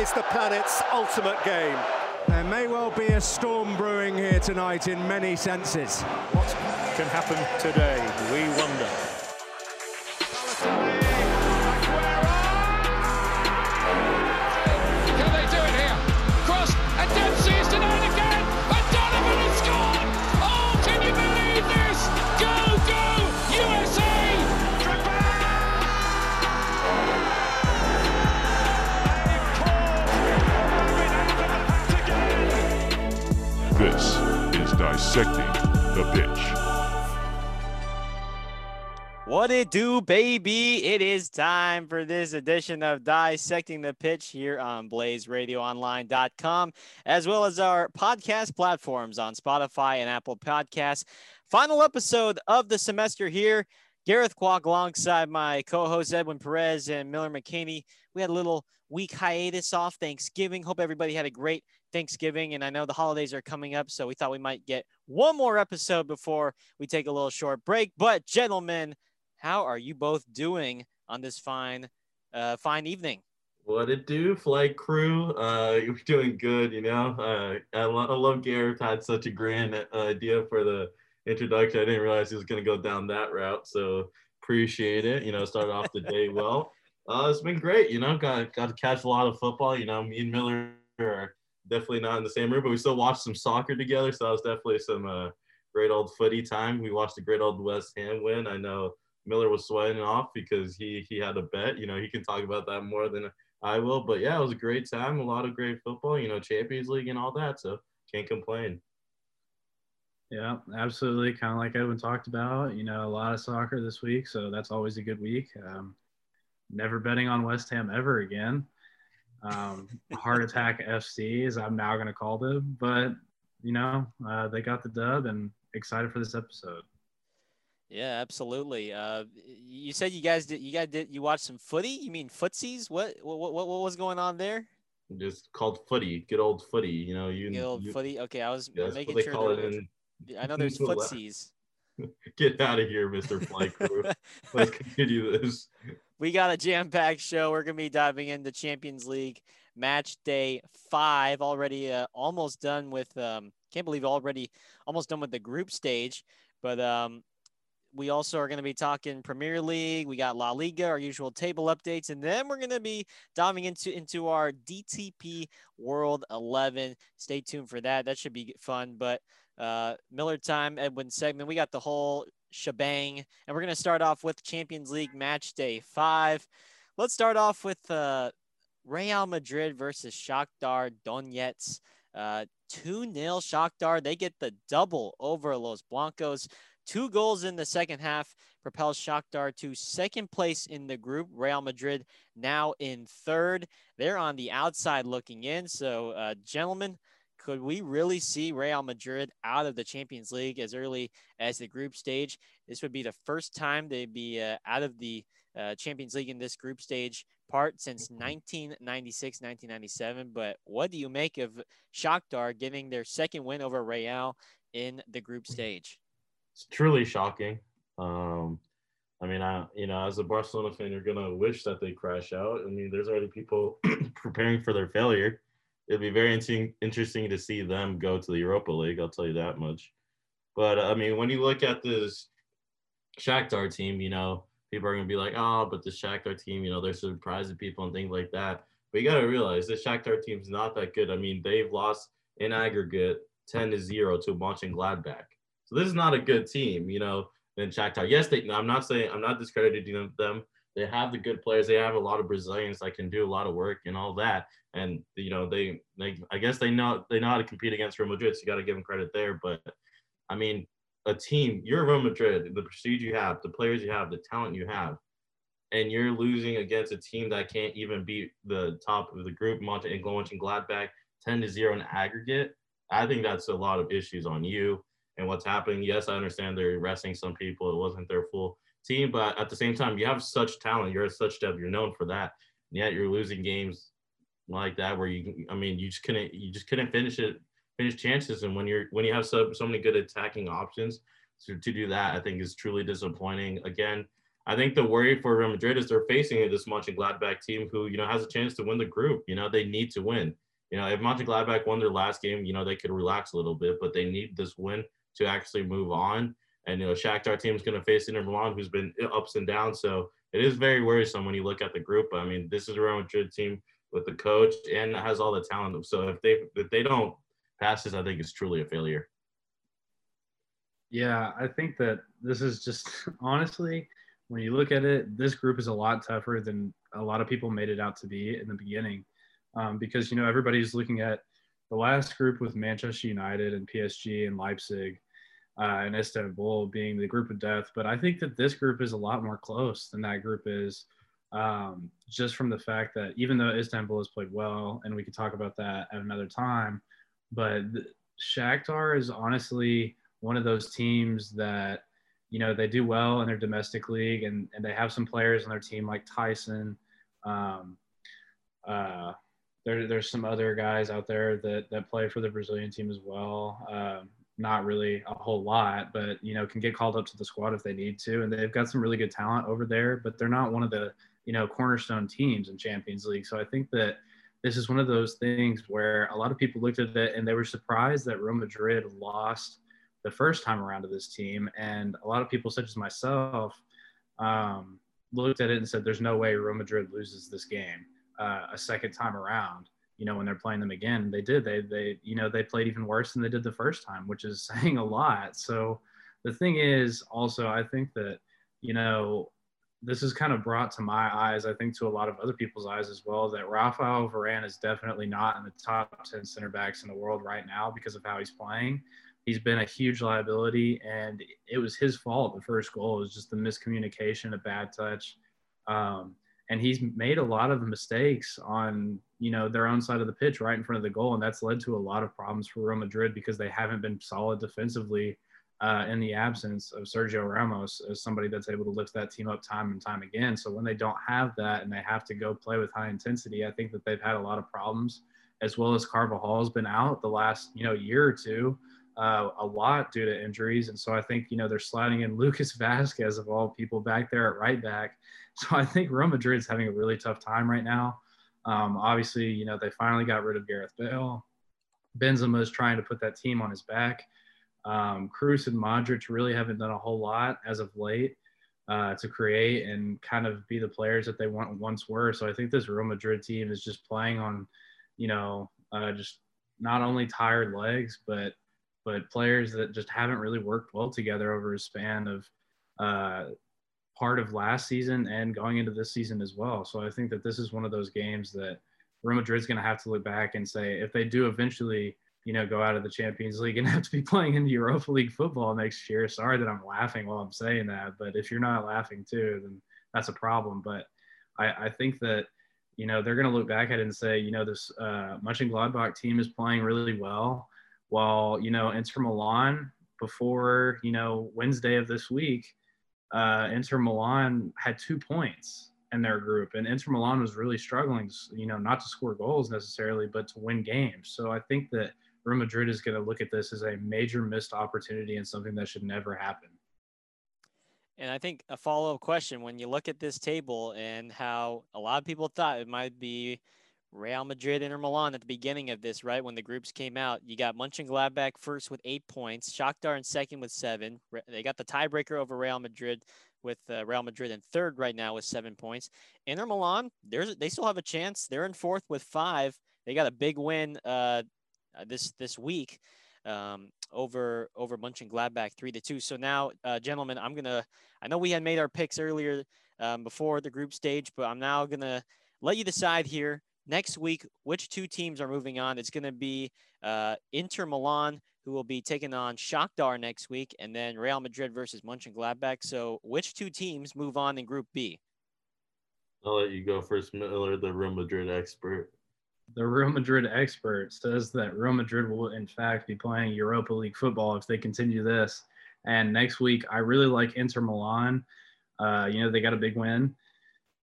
is the planet's ultimate game. There may well be a storm brewing here tonight in many senses. What can happen today? We wonder. Dissecting the Pitch. What it do, baby? It is time for this edition of Dissecting the Pitch here on BlazeRadioOnline.com, as well as our podcast platforms on Spotify and Apple Podcasts. Final episode of the semester here. Gareth Kwok alongside my co-host Edwin Perez and Miller McKinney. We had a little week hiatus off Thanksgiving. Hope everybody had a great Thanksgiving, and I know the holidays are coming up, so we thought we might get one more episode before we take a little short break. But gentlemen, how are you both doing on this fine, uh, fine evening? What it do, flight crew? Uh, you're doing good, you know. Uh, I, lo- I love Gareth had such a grand uh, idea for the introduction. I didn't realize he was gonna go down that route, so appreciate it. You know, started off the day well. Uh, it's been great, you know. Got got to catch a lot of football. You know, me and Miller are definitely not in the same room, but we still watched some soccer together. So that was definitely some uh, great old footy time. We watched a great old West Ham win. I know Miller was sweating off because he he had a bet. You know, he can talk about that more than I will. But yeah, it was a great time. A lot of great football. You know, Champions League and all that. So can't complain. Yeah, absolutely. Kind of like Edwin talked about, you know, a lot of soccer this week, so that's always a good week. Um, never betting on West Ham ever again. Um, heart attack FC, as I'm now going to call them, but you know, uh, they got the dub, and excited for this episode. Yeah, absolutely. Uh, you said you guys did. You guys did. You watched some footy. You mean footsies? What what what, what was going on there? Just called footy, good old footy. You know, you, Good old you footy. Okay, I was yeah, making what they sure. call there it in I know there's the lab. footsies. Get out of here, Mr. Flight Crew. Let's continue this. we got a jam-packed show. We're gonna be diving into Champions League match day five. Already uh, almost done with. Um, can't believe already almost done with the group stage. But um, we also are going to be talking Premier League. We got La Liga, our usual table updates, and then we're going to be diving into into our DTP World 11. Stay tuned for that. That should be fun. But uh, Miller time, Edwin segment. We got the whole shebang, and we're going to start off with Champions League match day five. Let's start off with uh, Real Madrid versus Shakhtar Donetsk. Uh, 2 0 Shakhtar. They get the double over Los Blancos. Two goals in the second half propels Shakhtar to second place in the group. Real Madrid now in third. They're on the outside looking in. So, uh, gentlemen, could we really see Real Madrid out of the Champions League as early as the group stage? This would be the first time they'd be uh, out of the uh, Champions League in this group stage part since 1996, 1997. But what do you make of Shakhtar getting their second win over Real in the group stage? It's truly shocking. Um, I mean, I you know, as a Barcelona fan, you're gonna wish that they crash out. I mean, there's already people preparing for their failure. It'd be very interesting interesting to see them go to the Europa League. I'll tell you that much. But I mean, when you look at this Shakhtar team, you know, people are gonna be like, oh, but the Shakhtar team, you know, they're surprising people and things like that. But you gotta realize the Shakhtar team's not that good. I mean, they've lost in aggregate 10 to 0 to Mönchengladbach. So this is not a good team, you know, than Shakhtar. Yes, they I'm not saying I'm not discrediting them. They have the good players. They have a lot of Brazilians that can do a lot of work and all that. And you know, they they I guess they know they know how to compete against Real Madrid, so you gotta give them credit there. But I mean, a team, you're Real Madrid, the prestige you have, the players you have, the talent you have, and you're losing against a team that can't even beat the top of the group, Mönchengladbach, 10 to 0 in aggregate. I think that's a lot of issues on you and what's happening. Yes, I understand they're resting some people. It wasn't their full team, but at the same time, you have such talent. You're such depth. You're known for that. And yet you're losing games like that where you, I mean, you just couldn't, you just couldn't finish it, finish chances. And when you're, when you have so, so many good attacking options to, to do that, I think is truly disappointing. Again, I think the worry for Real Madrid is they're facing this Mönchengladbach team who, you know, has a chance to win the group. You know, they need to win. You know, if Mönchengladbach won their last game, you know, they could relax a little bit, but they need this win to actually move on. And, you know, Shakhtar team is going to face Inter Milan, who's been ups and downs. So it is very worrisome when you look at the group. I mean, this is a Real Madrid team with the coach and has all the talent. So if they if they don't pass this, I think it's truly a failure. Yeah, I think that this is just honestly, when you look at it, this group is a lot tougher than a lot of people made it out to be in the beginning, um, because you know everybody's looking at the last group with Manchester United and PSG and Leipzig uh, and Istanbul being the group of death. But I think that this group is a lot more close than that group is, um, just from the fact that even though Istanbul has played well, and we could talk about that at another time, but Shakhtar is honestly one of those teams that you know they do well in their domestic league and, and they have some players on their team like Taison um, uh, there, there's some other guys out there that, that play for the brazilian team as well um, not really a whole lot but you know can get called up to the squad if they need to and they've got some really good talent over there but they're not one of the you know cornerstone teams in champions league so i think that this is one of those things where a lot of people looked at it and they were surprised that real madrid lost the first time around to this team. And a lot of people, such as myself, um, looked at it and said, "There's no way Real Madrid loses this game uh, a second time around." You know, when they're playing them again, they did. They they you know they played even worse than they did the first time, which is saying a lot. So the thing is, also, I think that you know this is kind of brought to my eyes, I think to a lot of other people's eyes as well, that Rafael Varane is definitely not in the top 10 center backs in the world right now because of how he's playing he's been a huge liability, and it was his fault. The first goal was just the miscommunication, a bad touch, um, and he's made a lot of mistakes on you know their own side of the pitch, right in front of the goal, and that's led to a lot of problems for Real Madrid because they haven't been solid defensively. Uh, in the absence of Sergio Ramos as somebody that's able to lift that team up time and time again. So when they don't have that and they have to go play with high intensity, I think that they've had a lot of problems, as well as Carvajal's been out the last you know year or two uh, a lot due to injuries. And so I think, you know, they're sliding in Lucas Vázquez of all people back there at right back. So I think Real Madrid's having a really tough time right now. Um, obviously, you know, they finally got rid of Gareth Bale. Benzema is trying to put that team on his back. Um, Kroos and Modric really haven't done a whole lot as of late uh, to create and kind of be the players that they want, once were. So I think this Real Madrid team is just playing on, you know, uh, just not only tired legs, but but players that just haven't really worked well together over a span of uh, part of last season and going into this season as well. So I think that this is one of those games that Real Madrid's going to have to look back and say if they do eventually, you know, go out of the Champions League and have to be playing in the Europa League football next year. Sorry that I'm laughing while I'm saying that, but if you're not laughing too, then that's a problem. But I, I think that you know they're going to look back at it and say, you know, this uh, Mönchengladbach team is playing really well while you know Inter Milan before you know Wednesday of this week, uh, Inter Milan had two points in their group, and Inter Milan was really struggling, you know, not to score goals necessarily, but to win games. So I think that Real Madrid is going to look at this as a major missed opportunity and something that should never happen. And I think a follow up question when you look at this table and how a lot of people thought it might be Real Madrid, Inter Milan at the beginning of this, right when the groups came out. You got Mönchengladbach first with eight points, Shakhtar in second with seven. They got the tiebreaker over Real Madrid with uh, Real Madrid in third right now with seven points. Inter Milan, there's they still have a chance. They're in fourth with five. They got a big win uh, uh this this week um, over over Mönchengladbach three to two. So now, uh, gentlemen, I'm gonna. I know we had made our picks earlier um, before the group stage, but I'm now gonna let you decide here next week, which two teams are moving on? It's going to be uh, Inter Milan, who will be taking on Shakhtar next week, and then Real Madrid versus Mönchengladbach. So, which two teams move on in Group B? I'll let you go first, Miller, the Real Madrid expert. The Real Madrid expert says that Real Madrid will, in fact, be playing Europa League football if they continue this. And next week, I really like Inter Milan. Uh, you know, they got a big win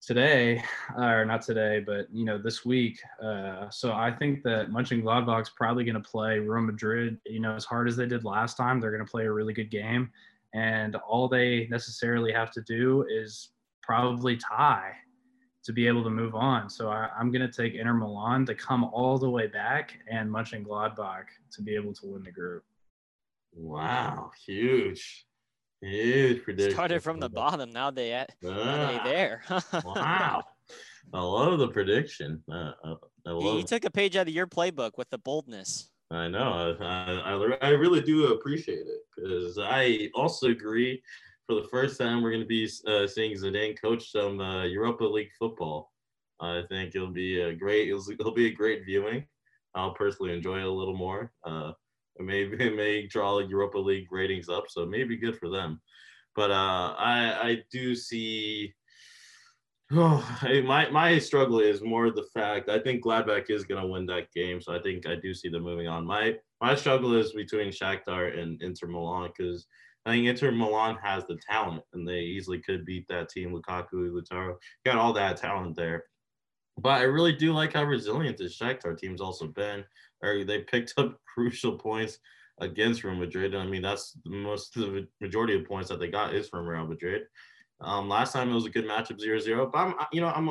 today, or not today, but you know this week. Uh, so I think that Mönchengladbach's probably going to play Real Madrid. You know, as hard as they did last time, they're going to play a really good game. and all they necessarily have to do is probably tie to be able to move on. So I, am going to take Inter Milan to come all the way back and Mönchengladbach to be able to win the group. Wow, huge, huge prediction. Started from the bottom. Now they at now they there. wow, I love the prediction. Uh, uh I love he, took a page out of your playbook with the boldness. I know. I, I, I really do appreciate it because I also agree for the first time, we're going to be uh, seeing Zidane coach some uh, Europa League football. I think it'll be a great. It'll, it'll, be a great viewing. I'll personally enjoy it a little more. Uh, it may draw Europa League ratings up, so it may be good for them. But uh, I I do see. Oh, my my struggle is more the fact I think Gladbach is going to win that game, so I think I do see them moving on. My my struggle is between Shakhtar and Inter Milan because I think Inter Milan has the talent, and they easily could beat that team. Lukaku, Lautaro, got all that talent there. But I really do like how resilient this Shakhtar team's also been. Or they picked up crucial points against Real Madrid. I mean, that's the most the majority of points that they got is from Real Madrid. Um, last time it was a good matchup 0-0. But I'm, you know, I'm,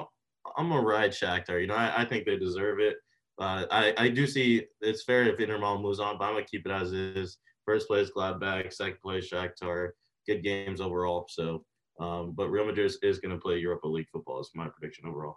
I'm a ride Shakhtar. You know, I, I think they deserve it. Uh, I, I do see it's fair if Inter Milan moves on, but I'm gonna keep it as is. First place Gladbach, second place Shakhtar. Good games overall. So, um, but Real Madrid is, is to play Europa League football. Is my prediction overall.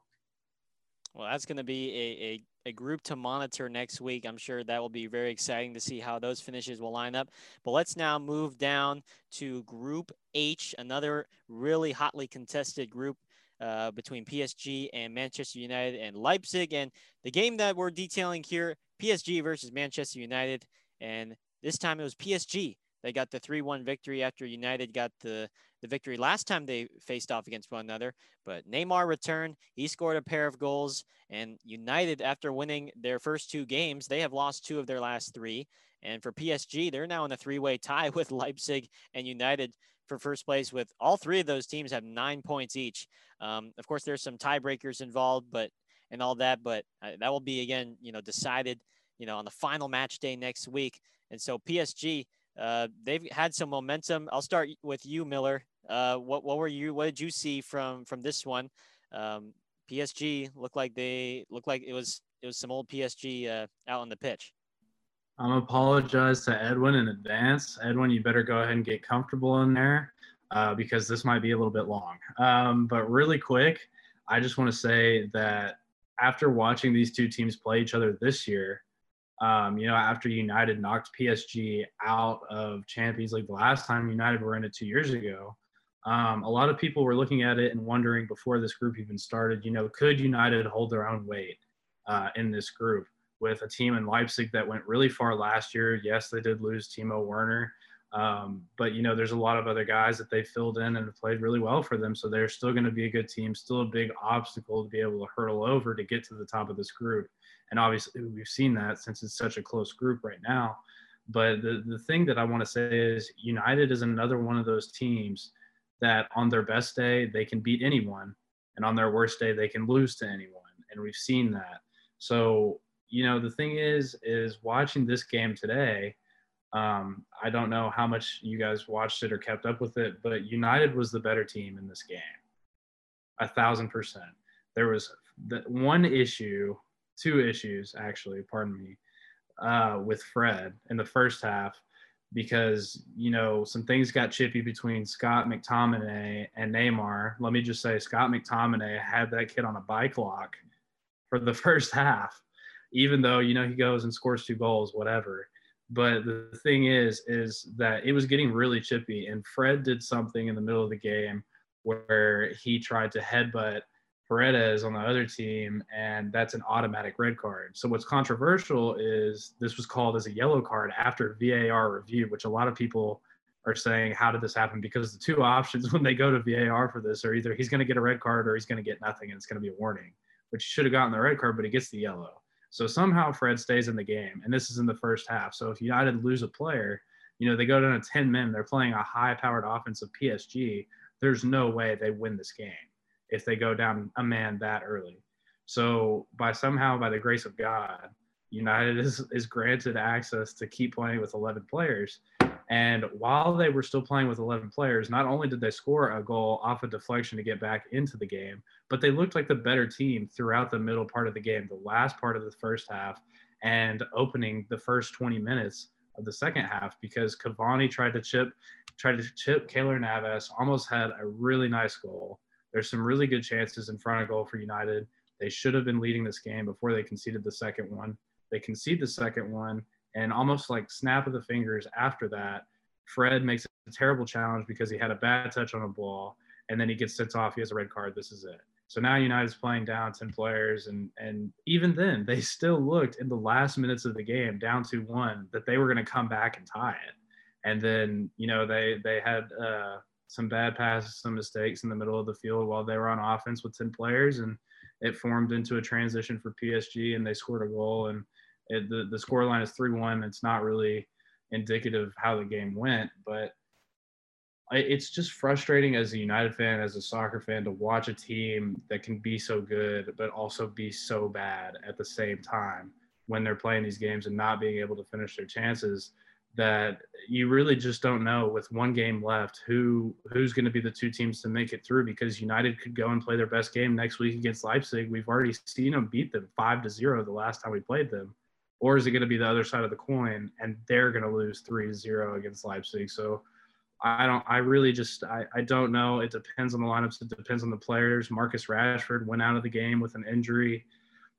Well, that's to be a, a, a, group to monitor next week. I'm sure that will be very exciting to see how those finishes will line up. But let's now move down to Group H, another really hotly contested group uh, between PSG and Manchester United and Leipzig. And the game that we're detailing here, PSG versus Manchester United. And this time it was PSG. They got the 3 1 victory after United got the, the victory last time they faced off against one another. But Neymar returned. He scored a pair of goals. And United, after winning their first two games, they have lost two of their last three. And for PSG, they're now in a three way tie with Leipzig and United for first place, with all three of those teams have nine points each. Um, of course, there's some tiebreakers involved, but and all that, but uh, that will be again, you know, decided, you know, on the final match day next week. And so PSG, uh, they've had some momentum. I'll start with you, Miller. Uh, what what were you? What did you see from from this one? Um, PSG looked like they looked like it was it was some old PSG uh, out on the pitch. I'm apologize to Edwin in advance. Edwin, you better go ahead and get comfortable in there uh, because this might be a little bit long. Um, but really quick, I just want to say that after watching these two teams play each other this year, um, you know, after United knocked PSG out of Champions League the last time United were in it two years ago, um, a lot of people were looking at it and wondering before this group even started, you know, could United hold their own weight uh, in this group with a team in Leipzig that went really far last year? Yes, they did lose Timo Werner. Um, but you know, there's a lot of other guys that they filled in and have played really well for them. So they're still going to be a good team, still a big obstacle to be able to hurdle over to get to the top of this group. And obviously, we've seen that since it's such a close group right now. But the, the thing that I want to say is United is another one of those teams that on their best day, they can beat anyone. And on their worst day, they can lose to anyone. And we've seen that. So, you know, the thing is, is watching this game today, um, I don't know how much you guys watched it or kept up with it, but United was the better team in this game. A thousand percent. There was the one issue two issues actually, pardon me, uh, with Fred in the first half because you know some things got chippy between Scott McTominay and Neymar. Let me just say, Scott McTominay had that kid on a bike lock for the first half, even though you know he goes and scores two goals, whatever. But the thing is, is that it was getting really chippy, and Fred did something in the middle of the game where he tried to headbutt Paredes on the other team, and that's an automatic red card. So what's controversial is this was called as a yellow card after VAR review, which a lot of people are saying, how did this happen? Because the two options when they go to VAR for this are either he's going to get a red card or he's going to get nothing, and it's going to be a warning. Which should have gotten the red card, but he gets the yellow. So somehow Fred stays in the game, and this is in the first half. So if United lose a player, you know they go down to 10 men, they're playing a high-powered offense of PSG. There's no way they win this game if they go down a man that early. So by somehow, by the grace of God, United is, is granted access to keep playing with 11 players. And while they were still playing with 11 players, not only did they score a goal off a deflection to get back into the game, but they looked like the better team throughout the middle part of the game, the last part of the first half, and opening the first 20 minutes of the second half because Cavani tried to chip, tried to chip Keylor Navas, almost had a really nice goal. There's some really good chances in front of goal for United. They should have been leading this game before they conceded the second one. They concede the second one, and almost like snap of the fingers after that, Fred makes a terrible challenge because he had a bad touch on a ball, and then he gets sent off. He has a red card. This is it. So now United's playing down 10 players, and and even then they still looked in the last minutes of the game down to one that they were going to come back and tie it. And then you know they they had uh, some bad passes, some mistakes in the middle of the field while they were on offense with 10 players, and it formed into a transition for PSG, and they scored a goal. And it, the the score line is three one. It's not really indicative how the game went, but it's just frustrating as a United fan, as a soccer fan, to watch a team that can be so good but also be so bad at the same time when they're playing these games and not being able to finish their chances. That you really just don't know with one game left who who's going to be the two teams to make it through because United could go and play their best game next week against Leipzig. We've already seen them beat them five to zero the last time we played them or is it going to be the other side of the coin and they're going to lose 3-0 against Leipzig? So I don't I really just I, I don't know. It depends on the lineups, it depends on the players. Marcus Rashford went out of the game with an injury,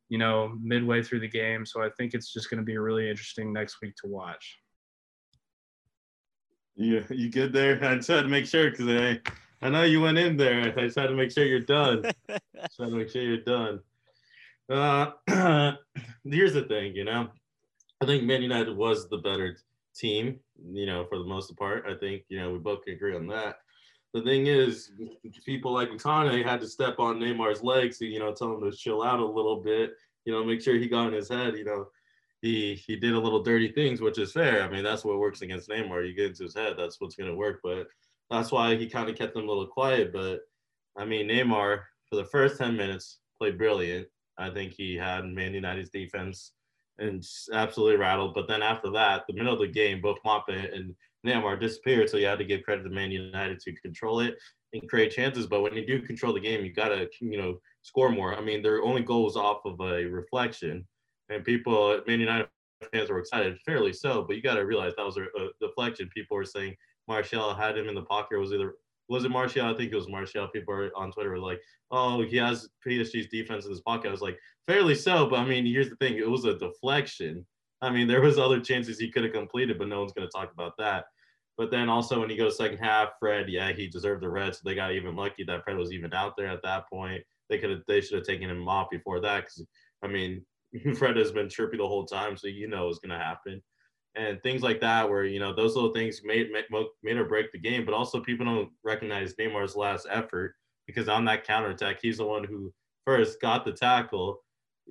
you know, midway through the game. So I think it's just going to be really interesting next week to watch. Yeah, you good there? I just had to make sure because I, I know you went in there. I just had to make sure you're done. just had to make sure you're done. Uh, here's the thing, you know, I think Man United was the better team, you know, for the most part. I think, you know, we both can agree on that. The thing is, people like McTominay had to step on Neymar's legs to, you know, tell him to chill out a little bit, you know, make sure he got in his head, you know. He he did a little dirty things, which is fair. I mean, that's what works against Neymar. You get into his head, that's what's gonna work. But that's why he kind of kept them a little quiet. But I mean, Neymar for the first 10 minutes played brilliant. I think he had Man United's defense and absolutely rattled. But then after that, the middle of the game, both Mbappé and Neymar disappeared. So you had to give credit to Man United to control it and create chances. But when you do control the game, you got to, you know, score more. I mean, their only goal was off of a reflection. And people, at Man United fans were excited, fairly so. But you got to realize that was a, a deflection. People were saying Martial had him in the pocket. It was either was it Martial? I think it was Martial. People on Twitter were like, "Oh, he has PSG's defense in his pocket." I was like, fairly so, but I mean, here's the thing: it was a deflection. I mean, there was other chances he could have completed, but no one's going to talk about that. But then also when you go second half, Fred, yeah, he deserved the red, so they got even lucky that Fred was even out there at that point. They could have, they should have taken him off before that, because I mean, Fred has been chirpy the whole time, so you know it's going to happen and things like that, where you know those little things made made or break the game. But also, people don't recognize Neymar's last effort because on that counterattack, he's the one who first got the tackle.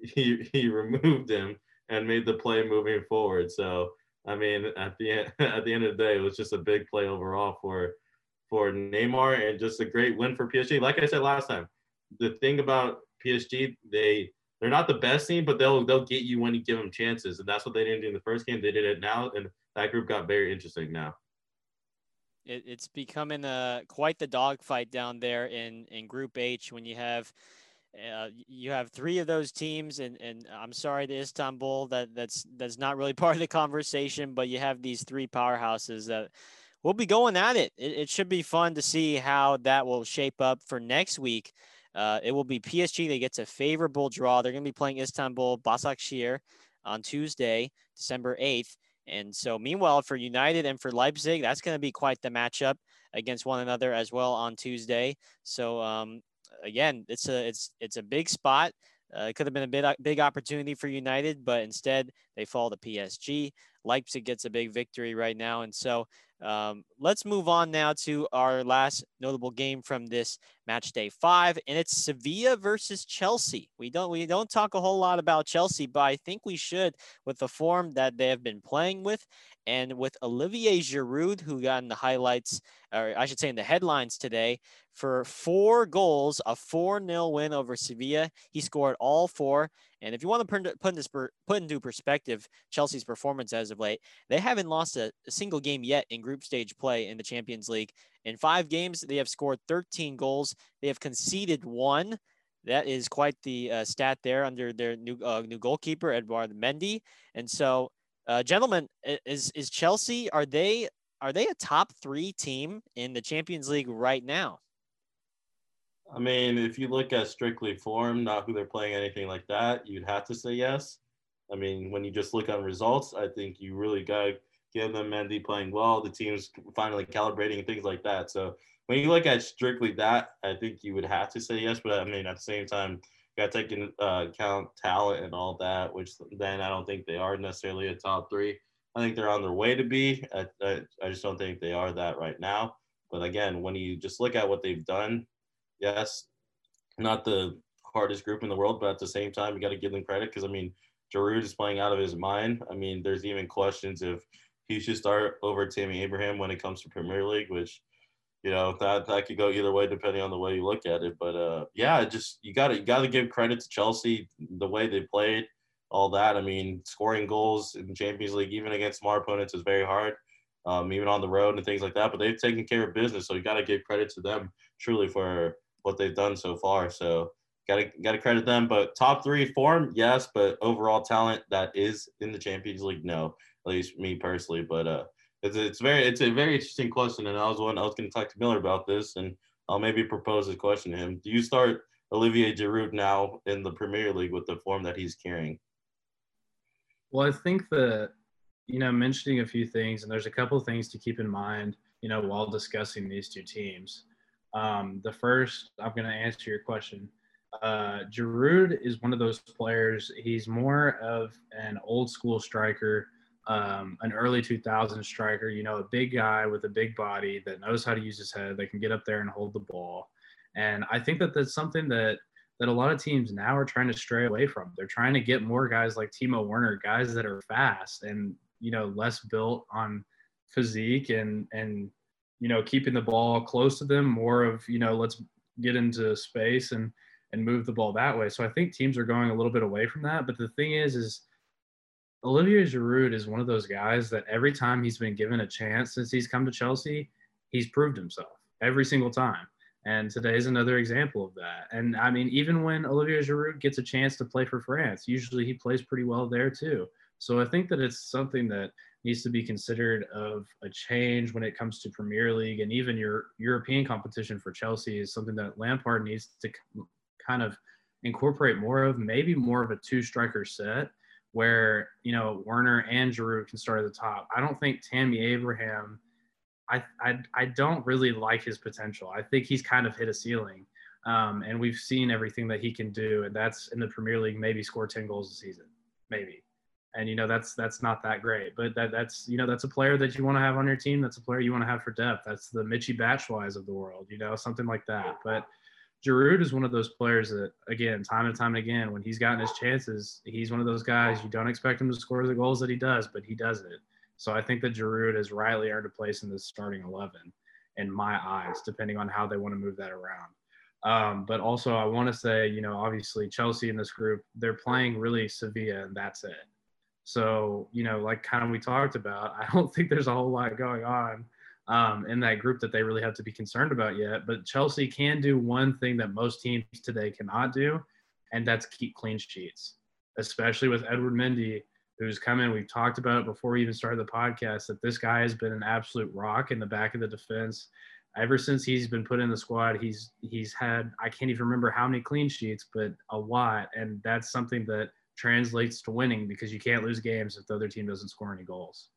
He he removed him and made the play moving forward. So I mean, at the end at the end of the day, it was just a big play overall for for Neymar and just a great win for PSG. Like I said last time, the thing about PSG, they they're not the best team, but they'll they'll get you when you give them chances, and that's what they didn't do in the first game. They did it now, and that group got very interesting now. It, it's becoming a quite the dogfight down there in in Group H when you have. Uh, you have three of those teams, and, and I'm sorry to Istanbul that that's that's not really part of the conversation, but you have these three powerhouses that will be going at it. it. It should be fun to see how that will shape up for next week. Uh, it will be PSG They get a favorable draw. They're going to be playing Istanbul Başakşehir on Tuesday, December 8th. And so, meanwhile, for United and for Leipzig, that's going to be quite the matchup against one another as well on Tuesday. So, um, again, it's a it's it's a big spot. Uh, it could have been a big big opportunity for United, but instead they fall to PSG. Leipzig gets a big victory right now, and so um, let's move on now to our last notable game from this match day five, and it's Sevilla versus Chelsea. We don't we don't talk a whole lot about Chelsea, but I think we should with the form that they have been playing with, and with Olivier Giroud, who got in the highlights, or I should say in the headlines today, for four goals, a 4 0 win over Sevilla. He scored all four, And if you want to put, this, put into perspective Chelsea's performance as of late, they haven't lost a, single game yet in group stage play in the Champions League. In five games, they have scored 13 goals. They have conceded one. That is quite the uh, stat there under their new uh, new goalkeeper Edouard Mendy. And so, uh, gentlemen, is is Chelsea are they are they a top three team in the Champions League right now? I mean, if you look at strictly form, not who they're playing, anything like that, you'd have to say yes. I mean, when you just look on results, I think you really got to give them Mendy playing well, the team's finally calibrating things like that. So when you look at strictly that, I think you would have to say yes. But I mean, at the same time, got to take into uh, account talent and all that, which then I don't think they are necessarily a top three. I think they're on their way to be. I, I, I just don't think they are that right now. But again, when you just look at what they've done, yes, not the hardest group in the world, but at the same time, you got to give them credit because I mean, Giroud is playing out of his mind. I mean, there's even questions if he should start over Tammy Abraham when it comes to Premier League, which you know that that could go either way depending on the way you look at it. But uh, yeah, just you got to you got to give credit to Chelsea the way they played, all that. I mean, scoring goals in the Champions League even against smart opponents is very hard, um, even on the road and things like that. But they've taken care of business, so you got to give credit to them truly for what they've done so far. So gotta gotta credit them. But top three form, yes, but overall talent that is in the Champions League, no. At least me personally. But uh it's it's very it's a very interesting question. And I was one I was gonna talk to Miller about this and I'll maybe propose a question to him. Do you start Olivier Giroud now in the Premier League with the form that he's carrying? Well, I think that you know, mentioning a few things, and there's a couple of things to keep in mind, you know, while discussing these two teams. Um, the first, I'm going to answer your question. Uh, Giroud is one of those players. He's more of an old school striker, um, an early 2000 striker. You know, a big guy with a big body that knows how to use his head. That can get up there and hold the ball. And I think that that's something that that a lot of teams now are trying to stray away from. They're trying to get more guys like Timo Werner, guys that are fast and you know less built on physique and and you know, keeping the ball close to them, more of, you know, let's get into space and and move the ball that way. So I think teams are going a little bit away from that. But the thing is, is Olivier Giroud is one of those guys that every time he's been given a chance since he's come to Chelsea, he's proved himself every single time. And today is another example of that. And I mean, even when Olivier Giroud gets a chance to play for France, usually he plays pretty well there too. So I think that it's something that needs to be considered of a change when it comes to Premier League and even your European competition for Chelsea is something that Lampard needs to kind of incorporate more of, maybe more of a two striker set where, you know, Werner and Giroud can start at the top. I don't think Tammy Abraham, I, I, I don't really like his potential. I think he's kind of hit a ceiling. Um, and we've seen everything that he can do. And that's in the Premier League, maybe score 10 goals a season, maybe and you know that's that's not that great. But that that's you know that's a player that you want to have on your team. That's a player you want to have for depth. That's the Michy Batshuayis of the world, you know, something like that. But Giroud is one of those players that, again, time and time again, when he's gotten his chances, he's one of those guys you don't expect him to score the goals that he does, but he does it. So I think that Giroud has rightly earned a place in this starting 11 in my eyes, depending on how they want to move that around. Um, but also, I want to say, you know, obviously Chelsea in this group, they're playing really Sevilla, and that's it. So, you know, like kind of we talked about, I don't think there's a whole lot going on um, in that group that they really have to be concerned about yet. But Chelsea can do one thing that most teams today cannot do, and that's keep clean sheets, especially with Edward Mendy, who's come in. We've talked about it before we even started the podcast that this guy has been an absolute rock in the back of the defense. Ever since he's been put in the squad, he's he's had I can't even remember how many clean sheets, but a lot, and that's something that translates to winning because you can't lose games if the other team doesn't score any goals.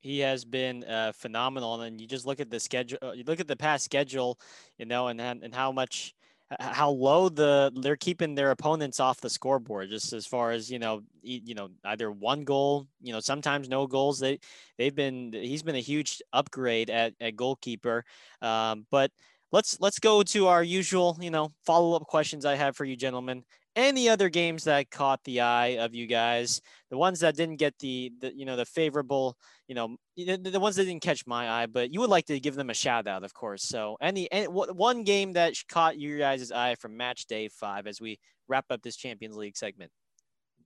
He has been uh, phenomenal, and you just look at the schedule. Uh, you look at the past schedule, you know, and and how much, how low the they're keeping their opponents off the scoreboard. Just as far as you know, you know, either one goal, you know, sometimes no goals. They they've been he's been a huge upgrade at at goalkeeper, um, but let's let's go to our usual you know follow-up questions i have for you gentlemen any other games that caught the eye of you guys? The ones that didn't get the, the you know, the favorable, you know, the, the ones that didn't catch my eye, but you would like to give them a shout out, of course. So any, any one game that caught you guys' eye from match day five as we wrap up this Champions League segment.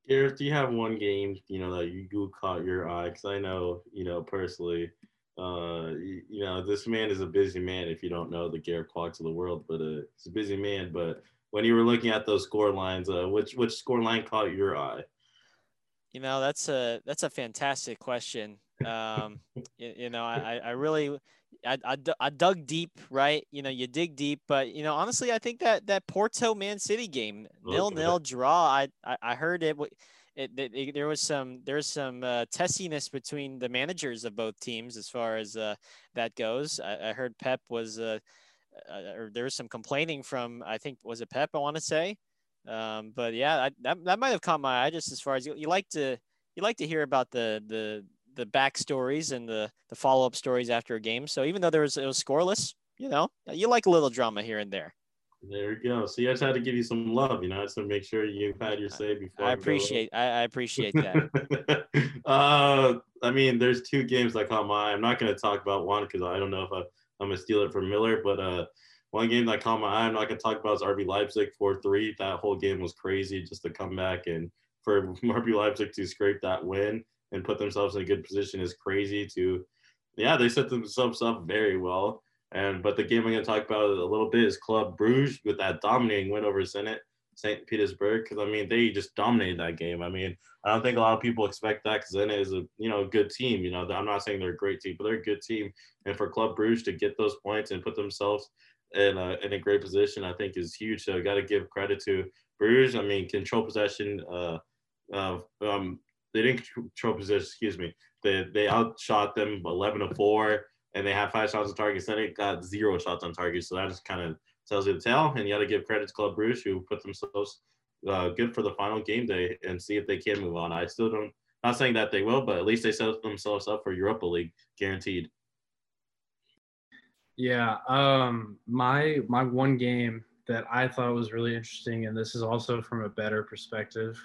Gareth, do you have one game, you know, that you caught your eye? Because I know, you know, personally, uh, you, you, know, this man is a busy man. If you don't know the Gareth Clarks of the world, but uh, he's a busy man. But when you were looking at those score lines, uh, which which score line caught your eye? You know, that's a that's a fantastic question. Um, you, you, know, I I really. I, I, I dug deep, right? You know, you dig deep, but you know, honestly, I think that that Porto Man City game, nil nil draw. I, I I heard it it, it, it, there was some there's some uh, testiness between the managers of both teams as far as uh, that goes. I, I, heard Pep was uh, uh, or there was some complaining from I think was it Pep I want to say, um, but yeah I, that that might have caught my eye just as far as you, you like to you like to hear about the the the backstories and the the follow up stories after a game. So even though there was it was scoreless, you know you like a little drama here and there. There we go. So I just had to give you some love, you know, to make sure you had your say before. I appreciate. I, I, appreciate that. uh, I mean, there's two games that caught my eye. I'm not going to talk about one because I don't know if I, I'm to steal it from Miller, but uh, one game that caught my eye. I'm not to talk about is RB Leipzig 4-3. That whole game was crazy, just to come back and for RB Leipzig to scrape that win and put themselves in a good position is crazy. To, yeah, they set themselves up very well. And but the game I'm to talk about a little bit is Club Bruges with that dominating win over Zenit St. Petersburg because I mean they just dominated that game. I mean I don't think a lot of people expect that because Zenit is a you know good team. You know I'm not saying they're a great team, but they're a good team. And for Club Bruges to get those points and put themselves in a, in a great position, I think is huge. So got to give credit to Bruges. I mean control possession. Uh, uh, um, they didn't control possession. Excuse me. They they outshot them 11 to four and they have five shots on target. Zenit got zero shots on target. So that just kind of tells you the tale. And you got to give credit to Club Bruges who put themselves uh, good for the final game day and see if they can move on. I still don't, not saying that they will, but at least they set themselves up for Europa League, guaranteed. Yeah, um, my my one game that I thought was really interesting, and this is also from a better perspective,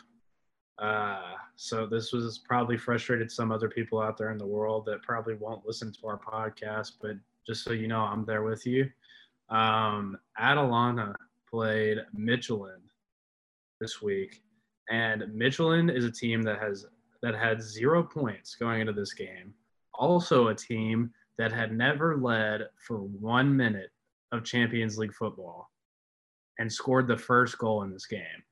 uh, so this was probably frustrated some other people out there in the world that probably won't listen to our podcast, but just so you know, I'm there with you. Um, Atalanta played Midtjylland this week, and Midtjylland is a team that has that had zero points going into this game. Also, a team that had never led for one minute of Champions League football and scored the first goal in this game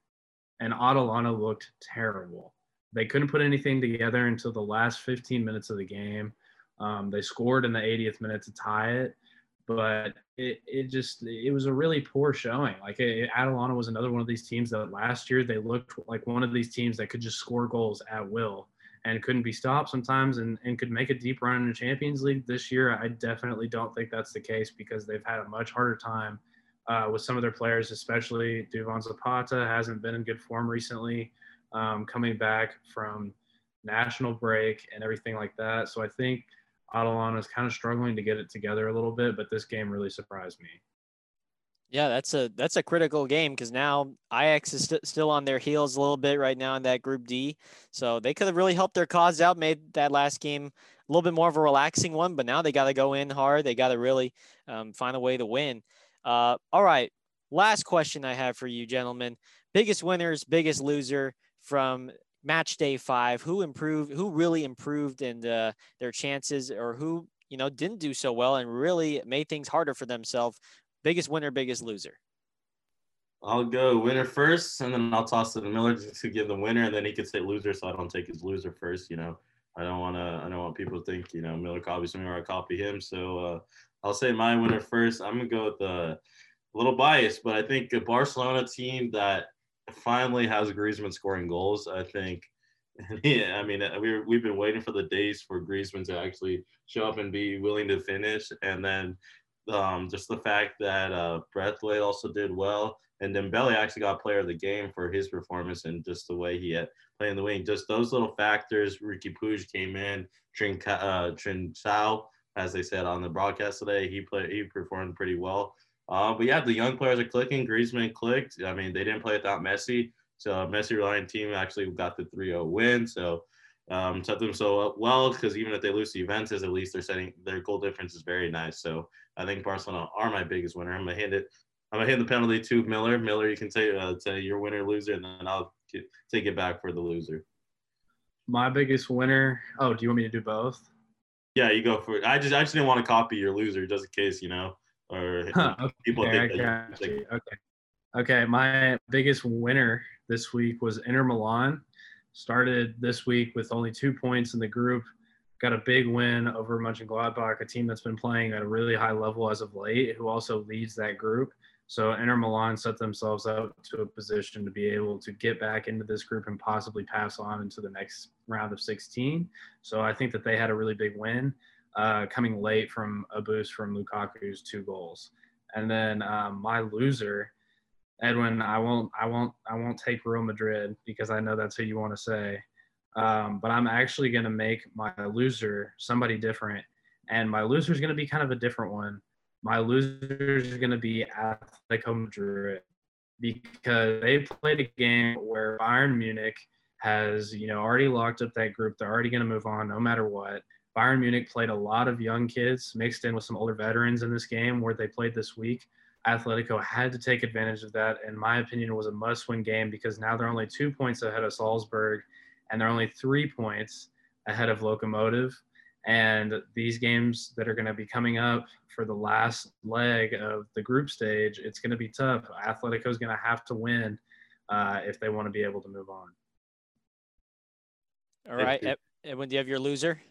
and Atalanta looked terrible. They couldn't put anything together until the last 15 minutes of the game. Um, they scored in the 80th minute to tie it, but it, it just it was a really poor showing. Like it, Atalanta was another one of these teams that last year they looked like one of these teams that could just score goals at will and couldn't be stopped sometimes and, and could make a deep run in the Champions League this year. I definitely don't think that's the case because they've had a much harder time uh, with some of their players, especially Duvan Zapata hasn't been in good form recently, um, coming back from national break and everything like that. So I think Atalanta is kind of struggling to get it together a little bit, but this game really surprised me. Yeah, that's a that's a critical game because now Ajax is st- still on their heels a little bit right now in that Group D, so they could have really helped their cause out, made that last game a little bit more of a relaxing one. But now they got to go in hard. They got to really um, find a way to win. Uh, all right. Last question I have for you, gentlemen. Biggest winners, biggest loser from match day five. Who improved? Who really improved in uh, their chances, or who you know didn't do so well and really made things harder for themselves? Biggest winner, biggest loser. I'll go winner first, and then I'll toss it to Miller to give the winner, and then he could say loser, so I don't take his loser first. You know, I don't want to. I don't want people to think you know Miller copies me or I copy him. So uh, I'll say my winner first. I'm gonna go with the little bias, but I think a Barcelona team that finally has Griezmann scoring goals. I think, yeah, I mean, we we've been waiting for the days for Griezmann to actually show up and be willing to finish, and then um, just the fact that uh, Braithwaite also did well, and then Dembele actually got Player of the Game for his performance and just the way he had played in the wing. Just those little factors. Riqui Puig came in, Trin uh, as they said on the broadcast today. He played, he performed pretty well. Uh, but yeah, the young players are clicking. Griezmann clicked. I mean, they didn't play without Messi. So Messi reliant team actually got the 3-0 win. So um, set them so well because even if they lose to Juventus, at least they're setting their goal difference is very nice. So I think Barcelona are my biggest winner. I'm gonna hand it. I'm gonna hand the penalty to Miller. Miller, you can say uh, say your winner loser, and then I'll get, take it back for the loser. My biggest winner. Oh, do you want me to do both? Yeah, you go for it. I just I just didn't want to copy your loser just in case, you know, or okay, people think that you. Okay. Okay. My biggest winner this week was Inter Milan. Started this week with only two points in the group. Got a big win over Mönchengladbach, a team that's been playing at a really high level as of late, who also leads that group. So Inter Milan set themselves up to a position to be able to get back into this group and possibly pass on into the next round of 16. So I think that they had a really big win, uh, coming late from a boost from Lukaku's two goals. And then um, my loser, Edwin, I won't, I won't, I won't take Real Madrid because I know that's who you want to say. Um, but I'm actually going to make my loser somebody different, and my loser is going to be kind of a different one. My loser is going to be Atletico Madrid because they played a game where Bayern Munich has, you know, already locked up that group. They're already going to move on no matter what. Bayern Munich played a lot of young kids mixed in with some older veterans in this game where they played this week. Atletico had to take advantage of that. In my opinion, it was a must win game because now they're only two points ahead of Salzburg and they're only three points ahead of Lokomotiv. And these games that are going to be coming up for the last leg of the group stage, it's going to be tough. Atletico is going to have to win uh, if they want to be able to move on. All right. Thank right, you. Ed- Edwin, do you have your loser?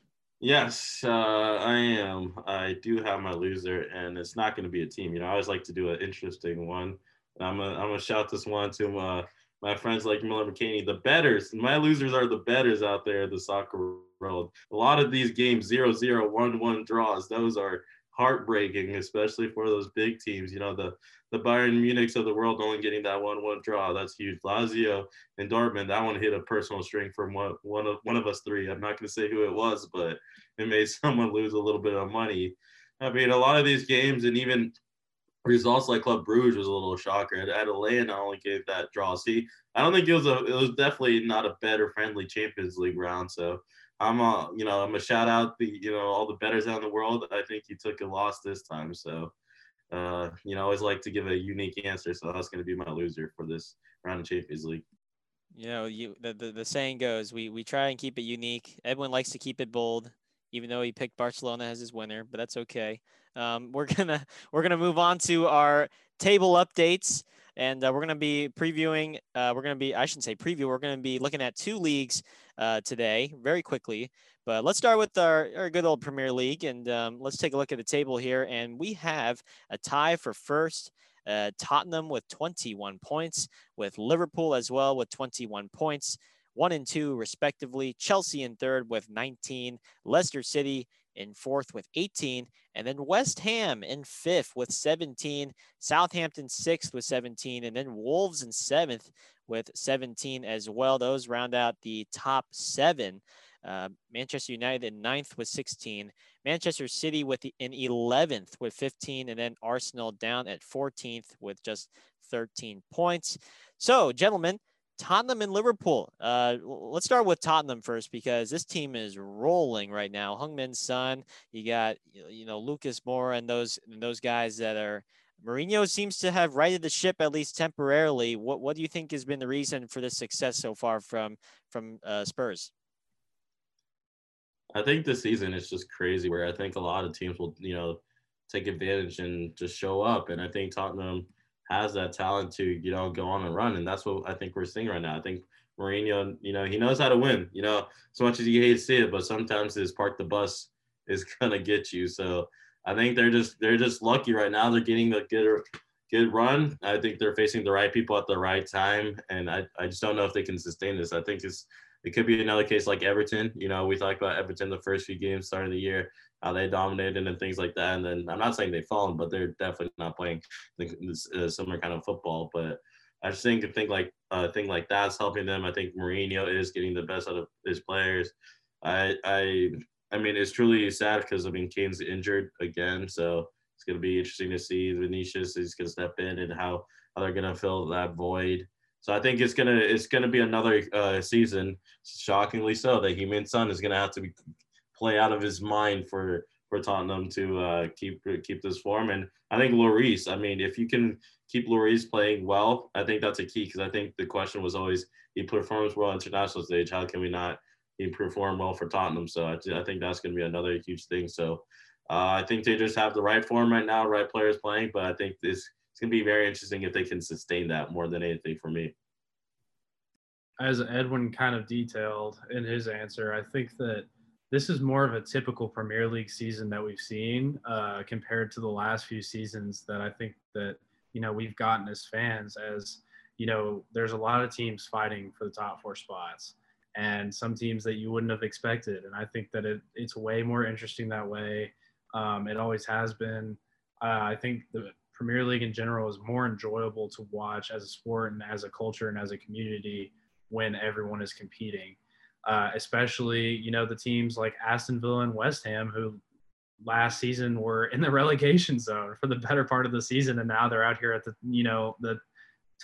Yes, uh, I am. I do have my loser, and it's not going to be a team. You know, I always like to do an interesting one. I'm gonna I'm gonna shout this one to my my friends like Miller McKinney, the betters. My losers are the betters out there in the soccer world. A lot of these games, 0-0, 1-1 draws, those are heartbreaking, especially for those big teams. You know, the the Bayern Munichs of the world only getting that 1-1 draw. That's huge. Lazio and Dortmund, that one hit a personal string from one one of one of us three. I'm not gonna say who it was, but it made someone lose a little bit of money. I mean, a lot of these games and even results like Club Bruges was a little shocker. Atalanta only gave that draw. See, I don't think it was a. It was definitely not a better friendly Champions League round. So I'm a, you know, I'm a shout out the, you know, all the betters out in the world. I think you took a loss this time. So, uh, you know, I always like to give a unique answer. So that's going to be my loser for this round of Champions League. You know, you the, the, the saying goes, we we try and keep it unique. Edwin likes to keep it bold, even though he picked Barcelona as his winner, but that's okay. Um, we're gonna we're gonna move on to our table updates, and uh, we're gonna be previewing. Uh, we're gonna be I shouldn't say preview. We're gonna be looking at two leagues uh, today, very quickly. But let's start with our, our good old Premier League, and um, let's take a look at the table here. And we have a tie for first. Uh, Tottenham with 21 points, with Liverpool as well with 21 points, one and two respectively. Chelsea in third with 19, Leicester City in fourth with 18, and then West Ham in fifth with 17, Southampton sixth with 17, and then Wolves in seventh with 17 as well. Those round out the top seven. Uh, Manchester United in ninth with 16, Manchester City with the, in 11th with 15, and then Arsenal down at 14th with just 13 points. So, gentlemen, Tottenham and Liverpool. Uh, let's start with Tottenham first because this team is rolling right now. Heung-min's son, you got you know Lucas Moura and those and those guys that are. Mourinho seems to have righted the ship at least temporarily. What what do you think has been the reason for this success so far from from uh, Spurs? I think this season is just crazy where I think a lot of teams will, you know, take advantage and just show up. And I think Tottenham has that talent to, you know, go on and run. And that's what I think we're seeing right now. I think Mourinho, you know, he knows how to win, you know, as much as you hate to see it, but sometimes his park the bus is gonna get you. So I think they're just they're just lucky right now. They're getting a good good run. I think they're facing the right people at the right time. And I, I just don't know if they can sustain this. I think it's it could be another case like Everton. You know, we talked about Everton the first few games starting the year, how they dominated and things like that. And then I'm not saying they've fallen, but they're definitely not playing this uh, similar kind of football. But I just think a thing like a thing like that's helping them. I think Mourinho is getting the best out of his players. I I I mean it's truly sad because I mean Kane's injured again, so it's gonna be interesting to see Vinicius is gonna step in and how how they're gonna fill that void. So I think it's gonna it's gonna be another uh, season, shockingly so, that Heung-min Son is gonna have to be play out of his mind for for Tottenham to uh, keep keep this form. And I think Lloris, I mean, if you can keep Lloris playing well, I think that's a key because I think the question was always he performs well on international stage. How can we not? He perform well for Tottenham, so I, I think that's going to be another huge thing. So uh, I think they just have the right form right now, right players playing. But I think this it's going to be very interesting if they can sustain that more than anything for me. As Edwin kind of detailed in his answer, I think that this is more of a typical Premier League season that we've seen uh, compared to the last few seasons that I think that you know we've gotten as fans. As you know, there's a lot of teams fighting for the top four spots, and some teams that you wouldn't have expected. And I think that it, it's way more interesting that way. Um, it always has been. Uh, I think the Premier League in general is more enjoyable to watch as a sport and as a culture and as a community when everyone is competing uh, especially you know the teams like Aston Villa and West Ham who last season were in the relegation zone for the better part of the season and now they're out here at the you know the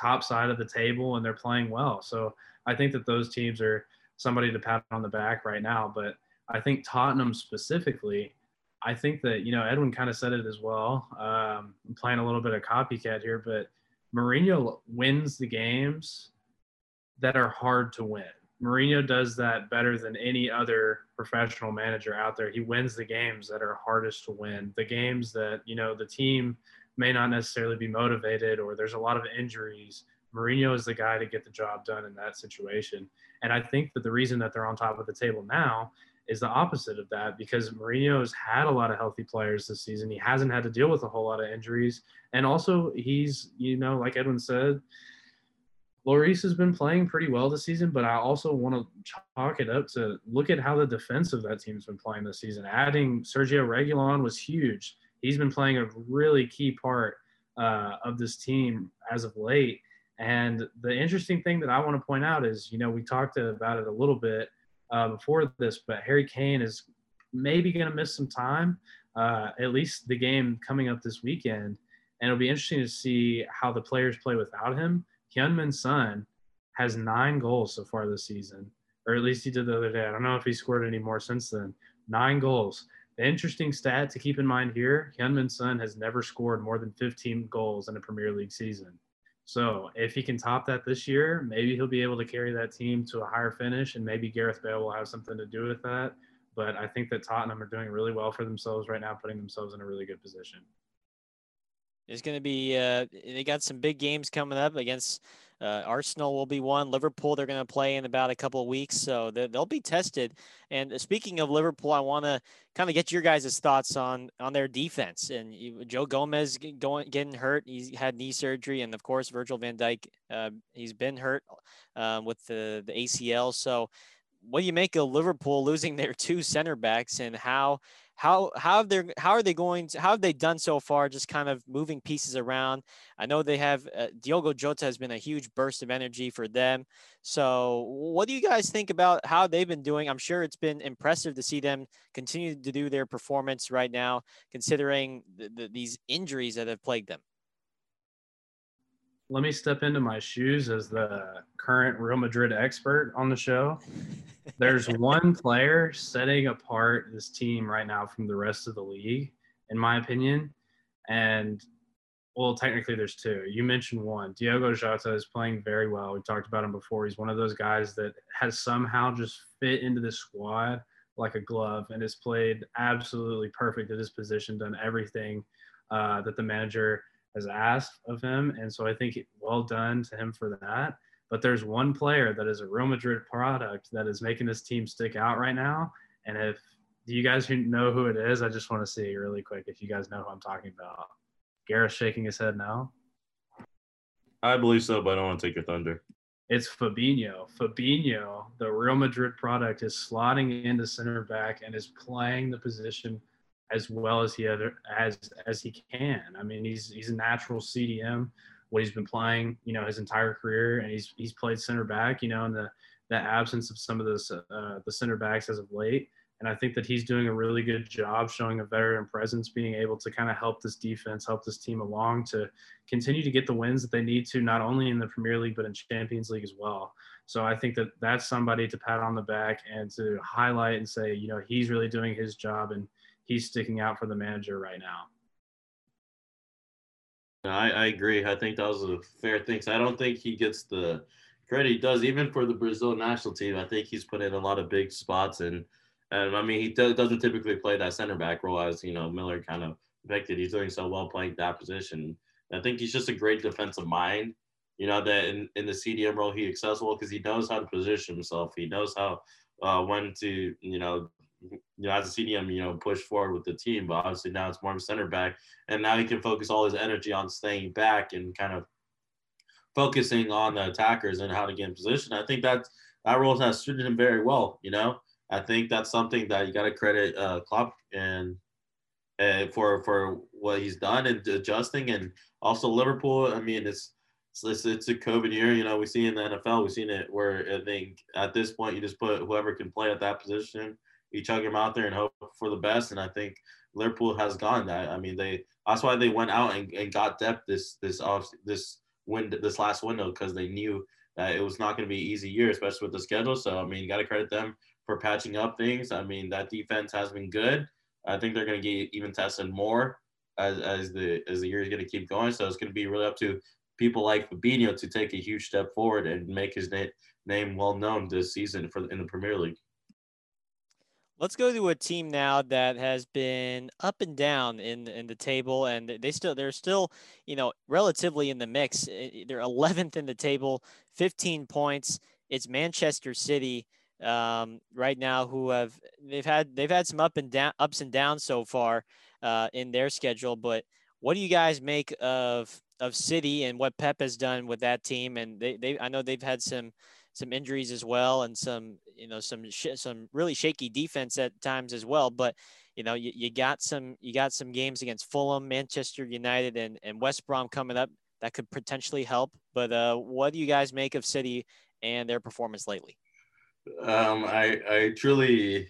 top side of the table and they're playing well so i think that those teams are somebody to pat on the back right now but i think tottenham specifically i think that you know edwin kind of said it as well um, i'm playing a little bit of copycat here but Mourinho wins the games that are hard to win Mourinho does that better than any other professional manager out there. He wins the games that are hardest to win, the games that, you know, the team may not necessarily be motivated or there's a lot of injuries. Mourinho is the guy to get the job done in that situation. And I think that the reason that they're on top of the table now is the opposite of that because Mourinho has had a lot of healthy players this season. He hasn't had to deal with a whole lot of injuries. And also, he's, you know, like Edwin said, Lloris has been playing pretty well this season, but I also want to chalk it up to look at how the defense of that team's been playing this season. Adding Sergio Reguilon was huge. He's been playing a really key part uh, of this team as of late. And the interesting thing that I want to point out is, you know, we talked about it a little bit uh, before this, but Harry Kane is maybe going to miss some time, uh, at least the game coming up this weekend. And it'll be interesting to see how the players play without him Heung-min Son has nine goals so far this season, or at least he did the other day. I don't know if he scored any more since then. Nine goals. The interesting stat to keep in mind here Heung-min Son has never scored more than 15 goals in a Premier League season. So if he can top that this year, maybe he'll be able to carry that team to a higher finish, and maybe Gareth Bale will have something to do with that. But I think that Tottenham are doing really well for themselves right now, putting themselves in a really good position. There's going to be uh, they got some big games coming up against uh, Arsenal will be one. Liverpool they're going to play in about a couple of weeks, so they'll be tested. And speaking of Liverpool, I want to kind of get your guys' thoughts on on their defense. And Joe Gomez going getting hurt, he's had knee surgery, and of course Virgil Van Dijk, uh, he's been hurt um, with the the ACL. So, what do you make of Liverpool losing their two center backs, and how how how have they how are they going to how have they done so far just kind of moving pieces around? I know they have uh, diogo jota has been a huge burst of energy for them. So what do you guys think about how they've been doing? I'm sure it's been impressive to see them continue to do their performance right now considering the, the, these injuries that have plagued them let me step into my shoes as the current Real Madrid expert on the show. There's one player setting apart this team right now from the rest of the league, in my opinion. And well, technically, there's two. You mentioned one. Diogo Jota is playing very well. We talked about him before. He's one of those guys that has somehow just fit into the squad like a glove and has played absolutely perfect at his position, done everything uh, that the manager has asked of him. And so I think well done to him for that. But there's one player that is a Real Madrid product that is making this team stick out right now. And if do you guys know who it is? I just want to see really quick if you guys know who I'm talking about. Gareth shaking his head now. I believe so, but I don't want to take your thunder. It's Fabinho. Fabinho, the Real Madrid product, is slotting into center back and is playing the position as well as he other, as as he can. I mean, he's he's a natural CDM. What he's been playing, you know, his entire career, and he's he's played center back. You know, in the the absence of some of those uh, the center backs as of late, And I think that he's doing a really good job showing a veteran presence, being able to kind of help this defense, help this team along to continue to get the wins that they need to, not only in the Premier League, but in Champions League as well. So I think that that's somebody to pat on the back and to highlight and say, you know, he's really doing his job and he's sticking out for the manager right now. I, I agree. I think that was a fair thing. I don't think he gets the credit he does, even for the Brazil national team. I think he's put in a lot of big spots, and and I mean he do, doesn't typically play that center back role as you know Miller kind of affected. He's doing so well playing that position. I think he's just a great defensive mind. You know that in, in the CDM role he excels well because he knows how to position himself. He knows how uh, when to you know you know, as a CDM, you know, push forward with the team. But obviously now it's more of a center back, and now he can focus all his energy on staying back and kind of focusing on the attackers and how to get in position. I think that that role has suited him very well. You know, I think that's something that you got to credit uh, Klopp and uh, for for what he's done and adjusting, and also Liverpool. I mean, it's it's, it's a COVID year. You know, we see in the NFL, we've seen it where I think at this point you just put whoever can play at that position you chug him out there and hope for the best. And I think Liverpool has gone that. I mean, they that's why they went out and, and got depth this this off this wind this last window because they knew that it was not going to be an easy year, especially with the schedule. So I mean, got to credit them for patching up things. I mean, that defense has been good. I think they're going to get even tested more as, as the as the year is going to keep going. So it's going to be really up to people like Fabinho to take a huge step forward and make his na- name well known this season for in the Premier League. Let's go to a team now that has been up and down in in the table, and they still they're still you know relatively in the mix. They're 11th in the table, 15 points. It's Manchester City um, right now who have they've had they've had some up and down ups and downs so far uh, in their schedule. But what do you guys make of of City and what Pep has done with that team? And they they I know they've had some some injuries as well, and some you know some sh- some really shaky defense at times as well. But you know you, you got some you got some games against Fulham, Manchester United, and and West Brom coming up that could potentially help. But uh, what do you guys make of City and their performance lately? Um, I I truly.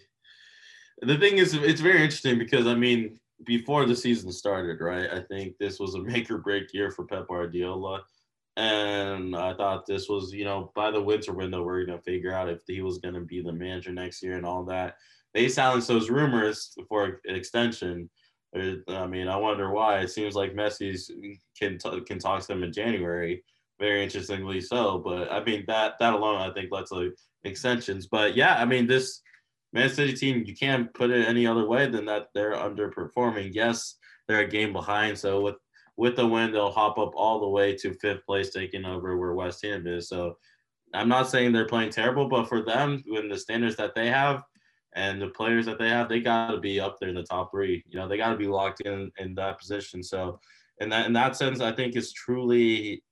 The thing is, it's very interesting because I mean, before the season started, right? I think this was a make or break year for Pep Guardiola. And I thought this was, you know, by the winter window, we're going to figure out if he was going to be the manager next year and all that. They silenced those rumors for an extension. Uh, I mean, I wonder why. It seems like Messi's can t- can talk to them in January. Very interestingly so, but I mean that that alone, I think, lets like extensions. But yeah, I mean this Man City team, you can't put it any other way than that they're underperforming. Yes, they're a game behind. So with with the win, they'll hop up all the way to fifth place, taking over where West Ham is. So I'm not saying they're playing terrible, but for them, when the standards that they have and the players that they have, they got to be up there in the top three. You know, they got to be locked in in that position. So in that in that sense, I think it's truly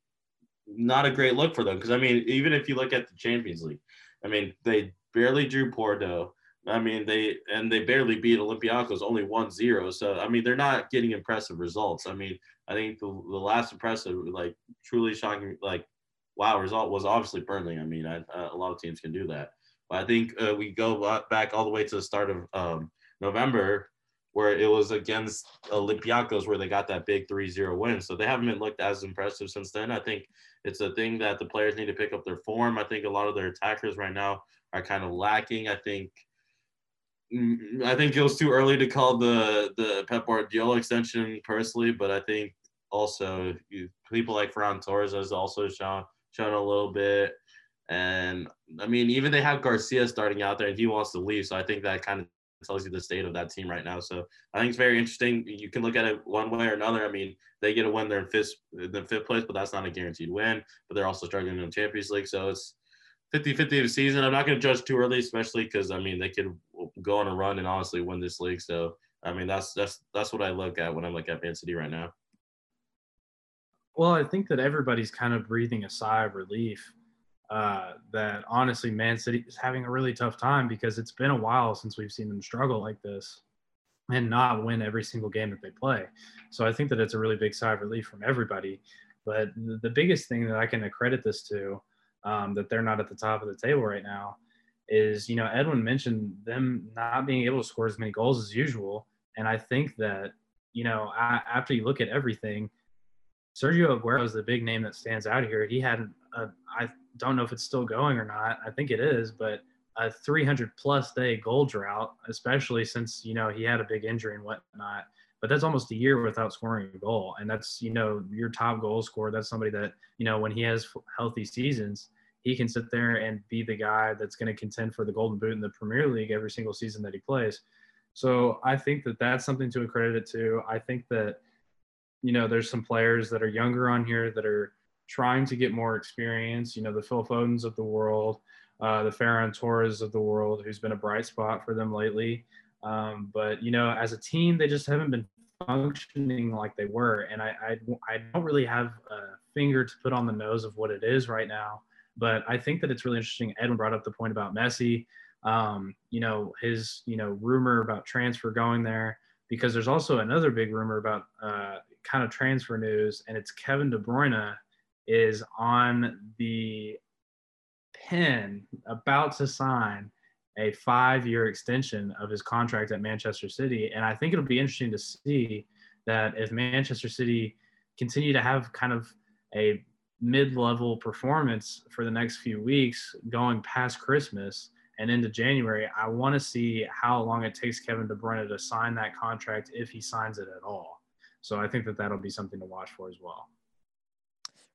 not a great look for them because I mean, even if you look at the Champions League, I mean, they barely drew Porto. I mean, they and they barely beat Olympiacos, only 1-0. So I mean, they're not getting impressive results. I mean, I think the, the last impressive, like truly shocking, like wow result was obviously Burnley. I mean, uh, a lot of teams can do that, but I think uh, we go back all the way to the start of um, November where it was against Olympiacos where they got that big 3-0 win. So they haven't been looked as impressive since then. I think it's a thing that the players need to pick up their form. I think a lot of their attackers right now are kind of lacking. I think Mm, I think it was too early to call the the Pep Guardiola extension personally, but I think also you, people like Ferran Torres has also shown shown a little bit. And I mean, even they have Garcia starting out there, and he wants to leave. So I think that kind of tells you the state of that team right now. So I think it's very interesting. You can look at it one way or another. I mean, they get a win, they're in fifth, in fifth place, but that's not a guaranteed win. But they're also struggling in the Champions League. So it's 50-50 of the season. I'm not going to judge too early, especially because I mean they could go on a run and honestly win this league. So I mean that's that's that's what I look at when I'm look at Man City right now. Well, I think that everybody's kind of breathing a sigh of relief. Uh, that honestly, Man City is having a really tough time because it's been a while since we've seen them struggle like this and not win every single game that they play. So I think that it's a really big sigh of relief from everybody. But the biggest thing that I can accredit this to, um, that they're not at the top of the table right now, is, you know, Edwin mentioned them not being able to score as many goals as usual. And I think that, you know, I, after you look at everything, Sergio Aguero is the big name that stands out here. He had, a, I don't know if it's still going or not. I think it is, but a 300 plus day goal drought, especially since, you know, he had a big injury and whatnot. But that's almost a year without scoring a goal. And that's, you know, your top goal scorer. That's somebody that, you know, when he has healthy seasons, he can sit there and be the guy that's going to contend for the Golden Boot in the Premier League every single season that he plays. So I think that that's something to accredit it to. I think that, you know, there's some players that are younger on here that are trying to get more experience. You know, the Phil Fodens of the world, uh, the Ferran Torres of the world, who's been a bright spot for them lately. Um, but you know, as a team, they just haven't been functioning like they were, and I, I I don't really have a finger to put on the nose of what it is right now. But I think that it's really interesting. Edwin brought up the point about Messi. Um, you know, his you know rumor about transfer going there because there's also another big rumor about uh, kind of transfer news, and it's Kevin De Bruyne is on the pen about to sign a five-year extension of his contract at Manchester City, and I think it'll be interesting to see that if Manchester City continue to have kind of a mid-level performance for the next few weeks going past Christmas and into January, I want to see how long it takes Kevin De Bruyne to sign that contract if he signs it at all. So I think that that'll be something to watch for as well.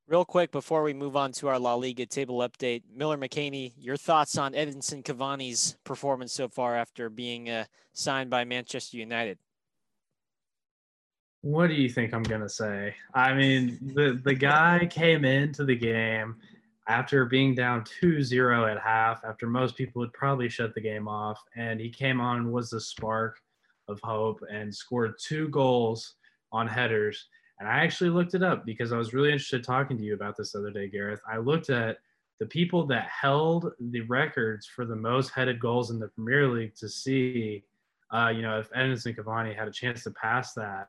Real quick before we move on to our La Liga table update, Miller McKinney, your thoughts on Edinson Cavani's performance so far after being uh, signed by Manchester United? What do you think I'm gonna say? I mean, the the guy came into the game after being down 2-0 at half, after most people would probably shut the game off, and he came on was the spark of hope and scored two goals on headers. And I actually looked it up because I was really interested talking to you about this other day, Gareth. I looked at the people that held the records for the most headed goals in the Premier League to see, uh, you know, if Edinson Cavani had a chance to pass that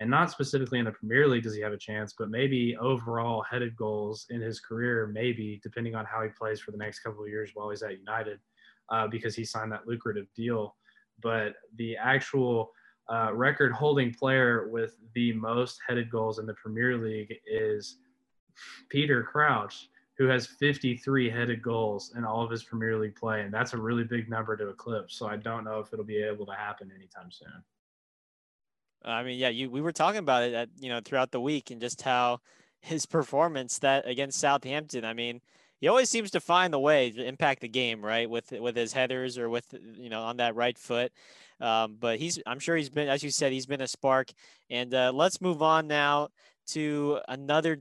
and not specifically in the Premier League does he have a chance, but maybe overall headed goals in his career, maybe depending on how he plays for the next couple of years while he's at United, uh, because he signed that lucrative deal. But the actual uh, record-holding player with the most headed goals in the Premier League is Peter Crouch, who has 53 headed goals in all of his Premier League play, and that's a really big number to eclipse. So I don't know if it'll be able to happen anytime soon. I mean, yeah, you we were talking about it at, you know throughout the week and just how his performance that against Southampton. I mean, he always seems to find the way to impact the game, right? With with his headers or with you know on that right foot. Um, but he's I'm sure he's been as you said he's been a spark. And uh, let's move on now to another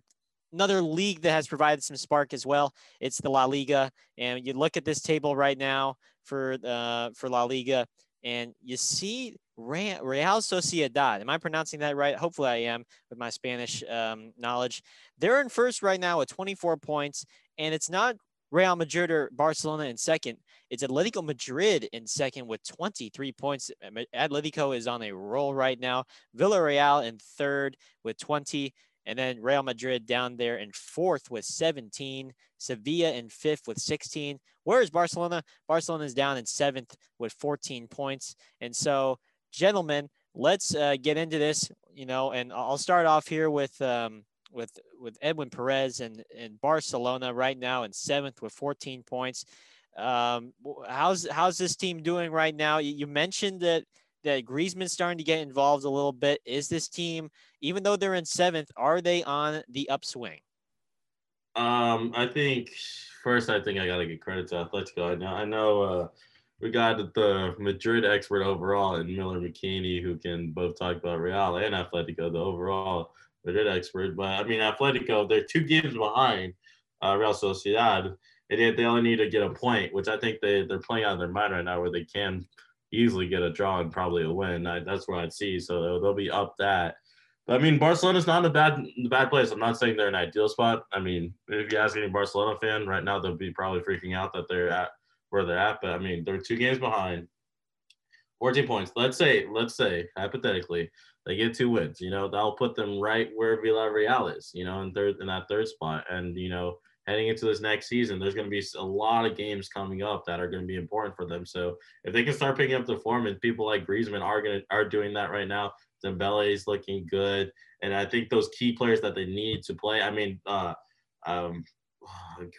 another league that has provided some spark as well. It's the La Liga, and you look at this table right now for uh, for La Liga, and you see Real Sociedad. Am I pronouncing that right? Hopefully, I am with my Spanish um, knowledge. They're in first right now with 24 points, and it's not Real Madrid or Barcelona in second. It's Atletico Madrid in second with 23 points. Atletico is on a roll right now. Villarreal in third with 20. And then Real Madrid down there in fourth with 17. Sevilla in fifth with 16. Where is Barcelona? Barcelona is down in seventh with 14 points. And so gentlemen, let's uh, get into this. You know, and I'll start off here with um, with with Edwin Perez and in Barcelona right now in seventh with 14 points. Um, how's how's this team doing right now? You mentioned that that Griezmann's starting to get involved a little bit. Is this team, even though they're in seventh, are they on the upswing? Um, I think first, I think I gotta give credit to Atletico. I know, I know, uh, we got the Madrid expert overall and Miller McKinney, who can both talk about Real and Atletico, the overall Madrid expert. But I mean, Atletico, they're two games behind uh, Real Sociedad, and yet they only need to get a point, which I think they they're playing out of their mind right now, where they can easily get a draw and probably a win. I, that's what I'd see. So they'll, they'll be up that. But I mean, Barcelona's not in a bad bad place. I'm not saying they're an ideal spot. I mean, if you ask any Barcelona fan right now, they'll be probably freaking out that they're at where they're at. But I mean, they're two games behind, 14 points. Let's say, let's say hypothetically, they get two wins. You know, that'll put them right where Villarreal is. You know, in third in that third spot. And you know, heading into this next season, there's going to be a lot of games coming up that are going to be important for them. So if they can start picking up the form, and people like Griezmann are going to are doing that right now, Dembele is looking good, and I think those key players that they need to play. I mean, uh, um,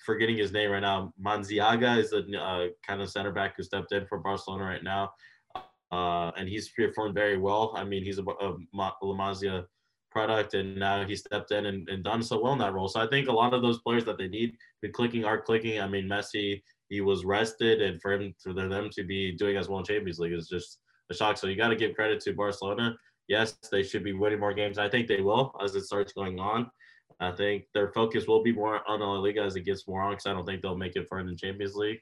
forgetting his name right now. Mingueza is the uh, kind of center back who stepped in for Barcelona right now, uh, and he's performed very well. I mean, he's a, a La Masia product, and now he stepped in and, and, done so well in that role. So I think a lot of those players that they need be clicking are clicking. I mean, Messi he was rested, and for him for them to be doing as well in Champions League is just a shock. So you got to give credit to Barcelona. Yes, they should be winning more games. I think they will as it starts going on. I think their focus will be more on La Liga as it gets more on because I don't think they'll make it far in the Champions League.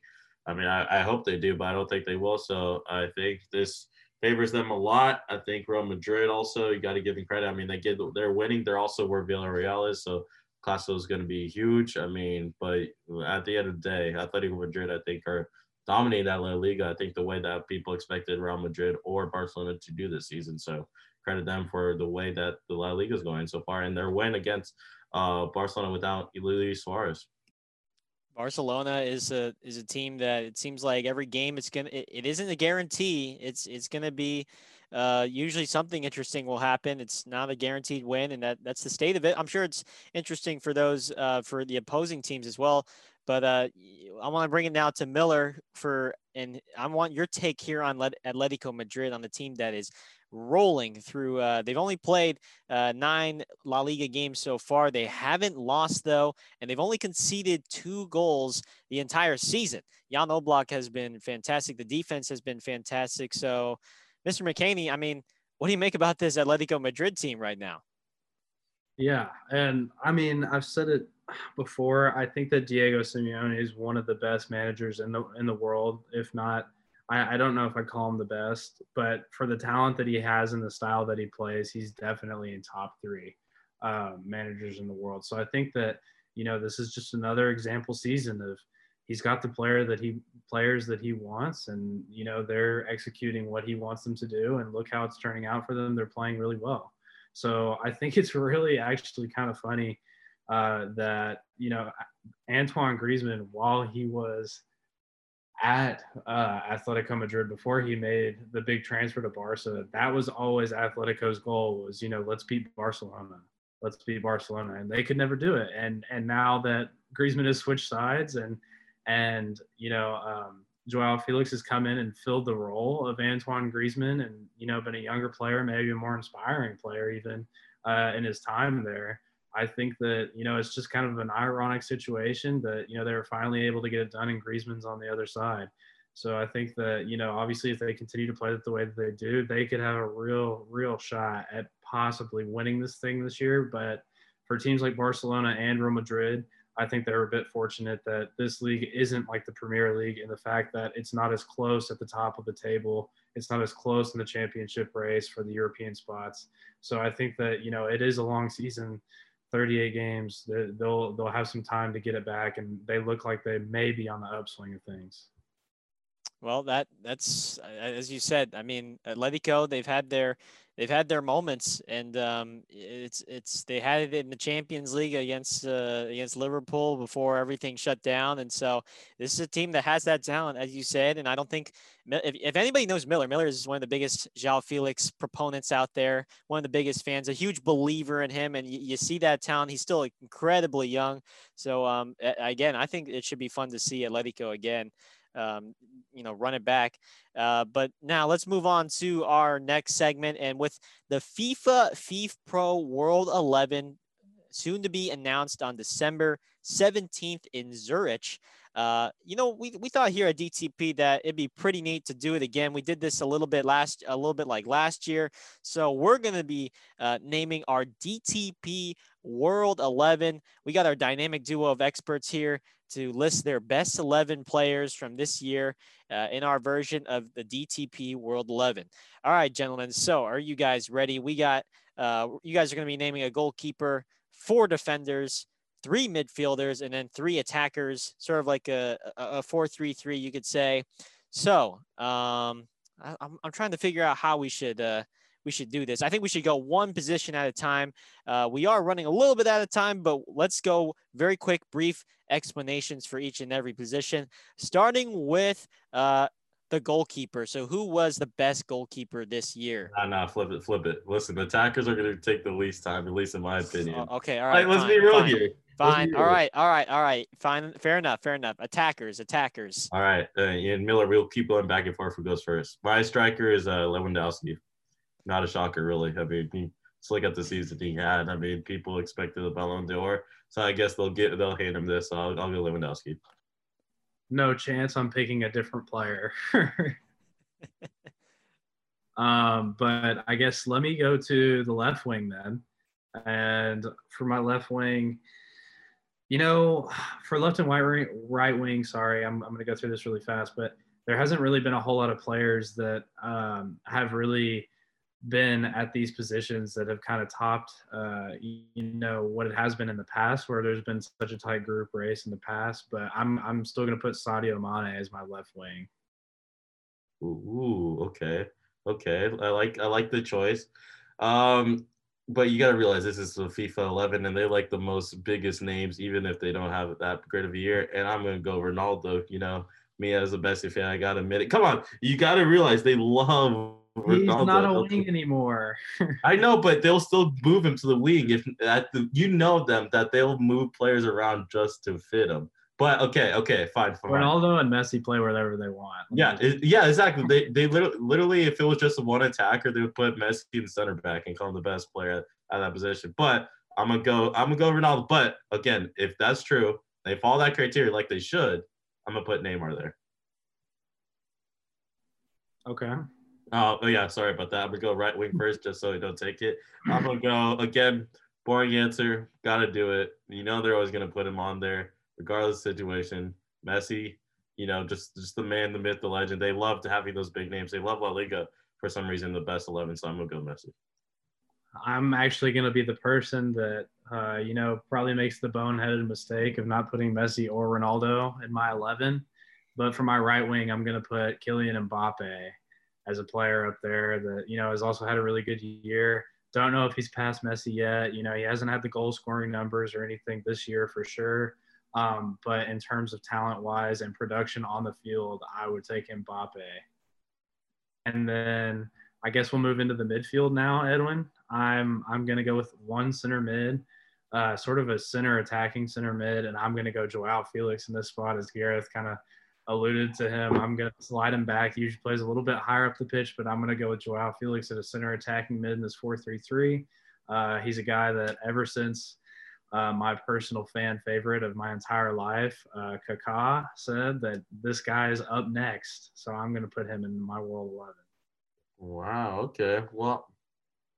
I mean, I, I hope they do, but I don't think they will. So I think this favors them a lot. I think Real Madrid also, you got to give them credit. I mean, they get they're winning. They're also where Villarreal is, so Clasico is going to be huge. I mean, but at the end of the day, Atletico Madrid, I think, are dominating that La Liga. I think the way that people expected Real Madrid or Barcelona to do this season. So credit them for the way that the La Liga is going so far and their win against uh, Barcelona without Luis Suarez. Barcelona is a is a team that it seems like every game it's gonna it, it isn't a guarantee. It's it's gonna be uh, usually something interesting will happen. It's not a guaranteed win, and that that's the state of it. I'm sure it's interesting for those uh, for the opposing teams as well. But uh, I want to bring it now to Miller for, and I want your take here on Atletico Madrid on the team that is rolling through. Uh, they've only played uh, nine La Liga games so far. They haven't lost though, and they've only conceded two goals the entire season. Jan Oblak has been fantastic. The defense has been fantastic. So, Mr. McKinney, I mean, what do you make about this Atletico Madrid team right now? Yeah, and I mean, I've said it before. I think that Diego Simeone is one of the best managers in the in the world, if not I, I don't know if I call him the best, but for the talent that he has and the style that he plays, he's definitely in top three uh, managers in the world. So I think that you know this is just another example season of he's got the player that he players that he wants, and you know they're executing what he wants them to do, and look how it's turning out for them. They're playing really well. So I think it's really actually kind of funny uh, that you know Antoine Griezmann, while he was at uh, Atletico Madrid before he made the big transfer to Barca, that was always Atletico's goal was, you know, let's beat Barcelona. Let's beat Barcelona. And they could never do it. And and now that Griezmann has switched sides and and you know, um, Joao Felix has come in and filled the role of Antoine Griezmann and, you know, been a younger player, maybe a more inspiring player even uh, in his time there. I think that you know it's just kind of an ironic situation that you know they were finally able to get it done, and Griezmann's on the other side. So I think that you know obviously if they continue to play it the way that they do, they could have a real real shot at possibly winning this thing this year. But for teams like Barcelona and Real Madrid, I think they're a bit fortunate that this league isn't like the Premier League in the fact that it's not as close at the top of the table. It's not as close in the championship race for the European spots. So I think that you know it is a long season 38 games. They'll they'll have some time to get it back, and they look like they may be on the upswing of things. Well, that that's as you said. I mean, Atletico they've had their they've had their moments, and um, it's it's they had it in the Champions League against uh, against Liverpool before everything shut down, and so this is a team that has that talent, as you said. And I don't think if, if anybody knows Miller, Miller is one of the biggest Joao Felix proponents out there, one of the biggest fans, a huge believer in him, and you, you see that talent. He's still incredibly young, so um, again, I think it should be fun to see Atletico again um, you know, run it back. Uh, but now let's move on to our next segment. And with the FIFA FIFA Pro World 11 soon to be announced on December 17th in Zurich. Uh, you know, we, we thought here at DTP that it'd be pretty neat to do it again. We did this a little bit last, a little bit like last year. So we're going to be uh, naming our DTP World 11. We got our dynamic duo of experts here to list their best 11 players from this year uh, in our version of the DTP World 11. All right, gentlemen. So are you guys ready? We got, uh, you guys are going to be naming a goalkeeper, four defenders, three midfielders, and then three attackers, sort of like a, a 4 3 3, you could say. So um, I, am I'm trying to figure out how we should. Uh, we should do this. I think we should go one position at a time. Uh, we are running a little bit out of time, but let's go very quick, brief explanations for each and every position, starting with uh, the goalkeeper. So, who was the best goalkeeper this year? Nah, nah, flip it, flip it. Listen, the attackers are going to take the least time, at least in my opinion. Oh, okay, all right. Like, let's be real fine, here. Fine. All right. All right. All right. Fine. Fair enough. Fair enough. Attackers. Attackers. All right, uh, Ian Miller, we'll keep going back and forth. Who goes first? My striker is uh, Lewandowski. Not a shocker, really. I mean, he, just look at the season he had. I mean, people expected the Ballon d'Or, so I guess they'll get they'll hand him this. So I'll, I'll go Lewandowski. no chance I'm picking a different player. um, but I guess let me go to the left wing then. And for my left wing, you know, for left and right wing, right wing, sorry, I'm, I'm going to go through this really fast, but there hasn't really been a whole lot of players that um, have really been at these positions that have kind of topped, uh, you, know, what it has been in the past, where there's been such a tight group race in the past. But I'm I'm still going to put Sadio Mane as my left wing. Ooh, okay, okay. I like I like the choice. Um, but you got to realize this is the FIFA 11, and they like the most biggest names, even if they don't have that great of a year. And I'm gonna go Ronaldo. You know, me as a Messi fan, I gotta admit it. Come on, you got to realize they love He's Ronaldo. not a wing anymore. I know, but they'll still move him to the wing if at the, you know them that they'll move players around just to fit them. But okay, okay, fine, fine. Ronaldo and Messi play wherever they want. Yeah, it, yeah, exactly. They they literally, literally, if it was just one attacker, they would put Messi in center back and call him the best player at, at that position. But I'm gonna go, I'm gonna go Ronaldo. But again, if that's true, they follow that criteria like they should. I'm gonna put Neymar there. Okay. Oh, oh yeah, sorry about that. I'm gonna go right wing first, just so I don't take it. I'm gonna go again. Boring answer. Gotta do it. You know they're always gonna put him on there, regardless of the situation. Messi, you know, just just the man, the myth, the legend. They love to having those big names. They love La Liga for some reason, the best eleven. So I'm gonna go Messi. I'm actually going to be the person that, uh, you know, probably makes the boneheaded mistake of not putting Messi or Ronaldo in my 11. But for my right wing, I'm going to put Kylian Mbappé as a player up there that, you know, has also had a really good year. Don't know if he's past Messi yet. You know, he hasn't had the goal scoring numbers or anything this year for sure. Um, but in terms of talent wise and production on the field, I would take Mbappé. And then I guess we'll move into the midfield now, Edwin. I'm I'm gonna go with one center mid, uh, sort of a center attacking center mid, and I'm gonna go Joao Felix in this spot as Gareth kind of alluded to him. I'm gonna slide him back. He usually plays a little bit higher up the pitch, but I'm gonna go with Joao Felix at a center attacking mid in this 4-3-3. Uh, he's a guy that ever since uh, my personal fan favorite of my entire life, uh, Kaká, said that this guy is up next. So I'm gonna put him in my world 11. Wow. Okay. Well,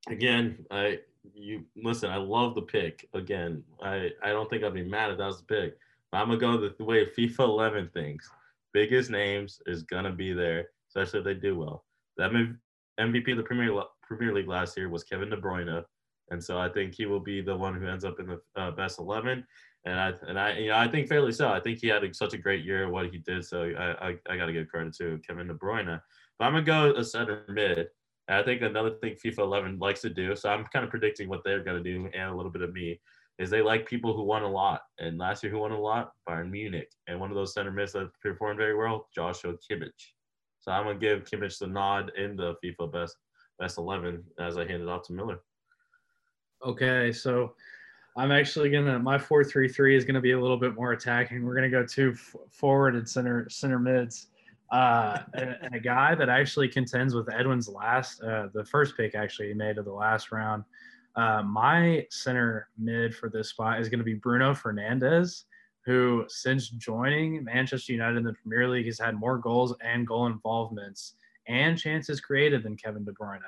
again, I you listen. I love the pick. Again, I I don't think I'd be mad if that was the pick. But I'm gonna go the, the way FIFA 11 thinks. Biggest names is gonna be there, especially if they do well. That MVP of the Premier Premier League last year was Kevin De Bruyne, and so I think he will be the one who ends up in the uh, best 11. And I and I you know I think fairly so. I think he had such a great year what he did. So I I, I got to give credit to Kevin De Bruyne. But I'm gonna go a center mid. And I think another thing FIFA 11 likes to do, so I'm kind of predicting what they're gonna do, and a little bit of me, is they like people who won a lot. And last year, who won a lot? Bayern Munich. And one of those center mids that performed very well, Joshua Kimmich. So I'm gonna give Kimmich the nod in the FIFA best best 11 as I hand it off to Miller. Okay, so I'm actually gonna my four three three is gonna be a little bit more attacking. We're gonna go two forward and center center mids, uh, and, and a guy that actually contends with Edwin's last uh, the first pick actually he made of the last round. Uh, my center mid for this spot is gonna be Bruno Fernandes, who since joining Manchester United in the Premier League has had more goals and goal involvements and chances created than Kevin De Bruyne.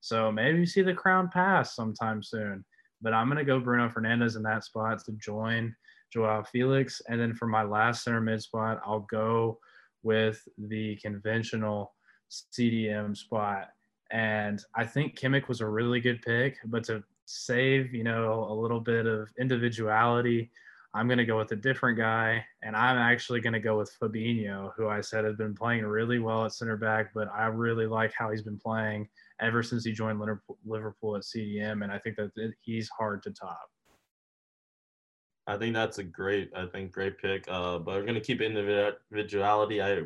So maybe you see the crown pass sometime soon. But I'm going to go Bruno Fernandes in that spot to join Joao Felix. And then for my last center mid spot, I'll go with the conventional CDM spot. And I think Kimmich was a really good pick, but to save, you know, a little bit of individuality, I'm going to go with a different guy. And I'm actually going to go with Fabinho, who I said has been playing really well at center back, but I really like how he's been playing ever since he joined Liverpool at CDM, and I think that he's hard to top. I think that's a great, I think great pick. Uh, but we're gonna keep individuality. I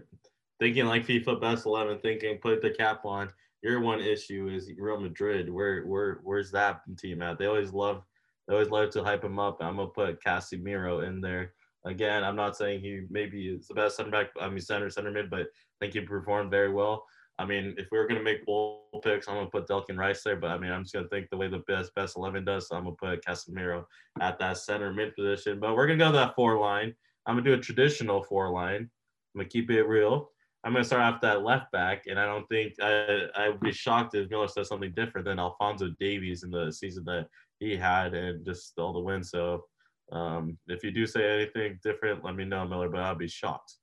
thinking like FIFA best eleven, thinking put the cap on. Your one issue is Real Madrid. Where where where's that team at? They always love they always love to hype him up. I'm gonna put Casemiro in there. Again, I'm not saying he maybe is the best center back. I mean center center mid, but I think he performed very well. I mean, if we were gonna make bold picks, I'm gonna put Declan Rice there. But I mean, I'm just gonna think the way the best best eleven does. So I'm gonna put Casemiro at that center mid position. But we're gonna go that four line. I'm gonna do a traditional four line. I'm gonna keep it real. I'm gonna start off that left back, and I don't think I I would be shocked if Miller says something different than Alphonso Davies in the season that he had and just all the wins. So um, if you do say anything different, let me know, Miller. But I'll be shocked.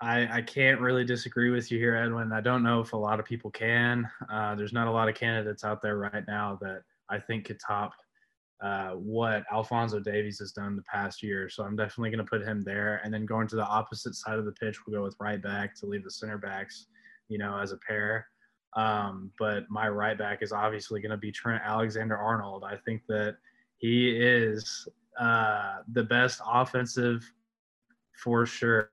I, I can't really disagree with you here, Edwin. I don't know if a lot of people can. Uh, there's not a lot of candidates out there right now that I think could top uh, what Alphonso Davies has done the past year. So I'm definitely going to put him there. And then going to the opposite side of the pitch, we'll go with right back to leave the center backs, you know, as a pair. Um, but my right back is obviously going to be Trent Alexander Arnold. I think that he is uh, the best offensive for sure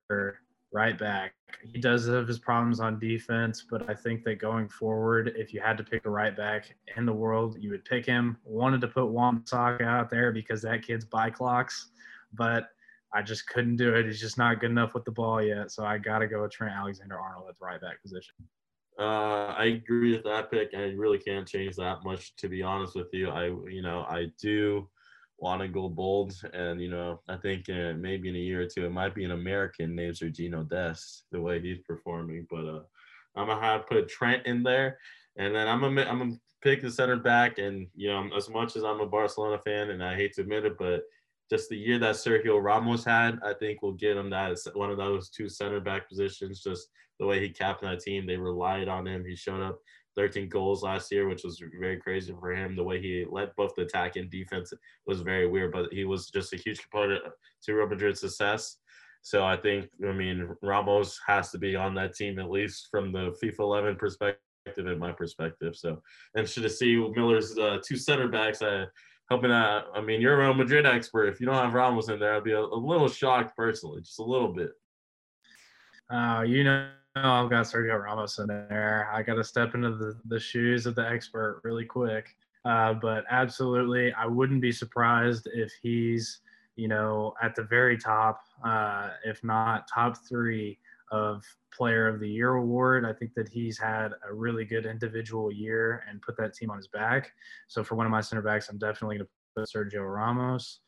right back. He does have his problems on defense, but I think that going forward, if you had to pick a right back in the world, you would pick him. Wanted to put Wan-Bissaka out there because that kid's by clocks, but I just couldn't do it. He's just not good enough with the ball yet. So I got to go with Trent Alexander Arnold at the right back position. Uh, I agree with that pick. I really can't change that much, to be honest with you. I, you know, I do want to go bold. And, you know, I think uh, maybe in a year or two, it might be an American named Sergino Dest, the way he's performing. But uh, I'm going to have to put Trent in there. And then I'm going to I'm gonna pick the center back. And, you know, as much as I'm a Barcelona fan and I hate to admit it, but just the year that Sergio Ramos had, I think will get him that one of those two center back positions. Just the way he capped that team, they relied on him. He showed up 13 goals last year, which was very crazy for him. The way he led both the attack and defense was very weird, but he was just a huge component to Real Madrid's success. So I think, I mean, Ramos has to be on that team at least from the FIFA 11 perspective, in my perspective. So interested to see Miller's uh, two center backs. I hoping that, I mean, you're a Real Madrid expert. If you don't have Ramos in there, I'd be a, a little shocked personally, just a little bit. Uh, you know, I've got Sergio Ramos in there. I got to step into the, the shoes of the expert really quick. Uh, but absolutely, I wouldn't be surprised if he's, you know, at the very top, uh, if not top three of Player of the Year award. I think that he's had a really good individual year and put that team on his back. So for one of my center backs, I'm definitely going to put Sergio Ramos.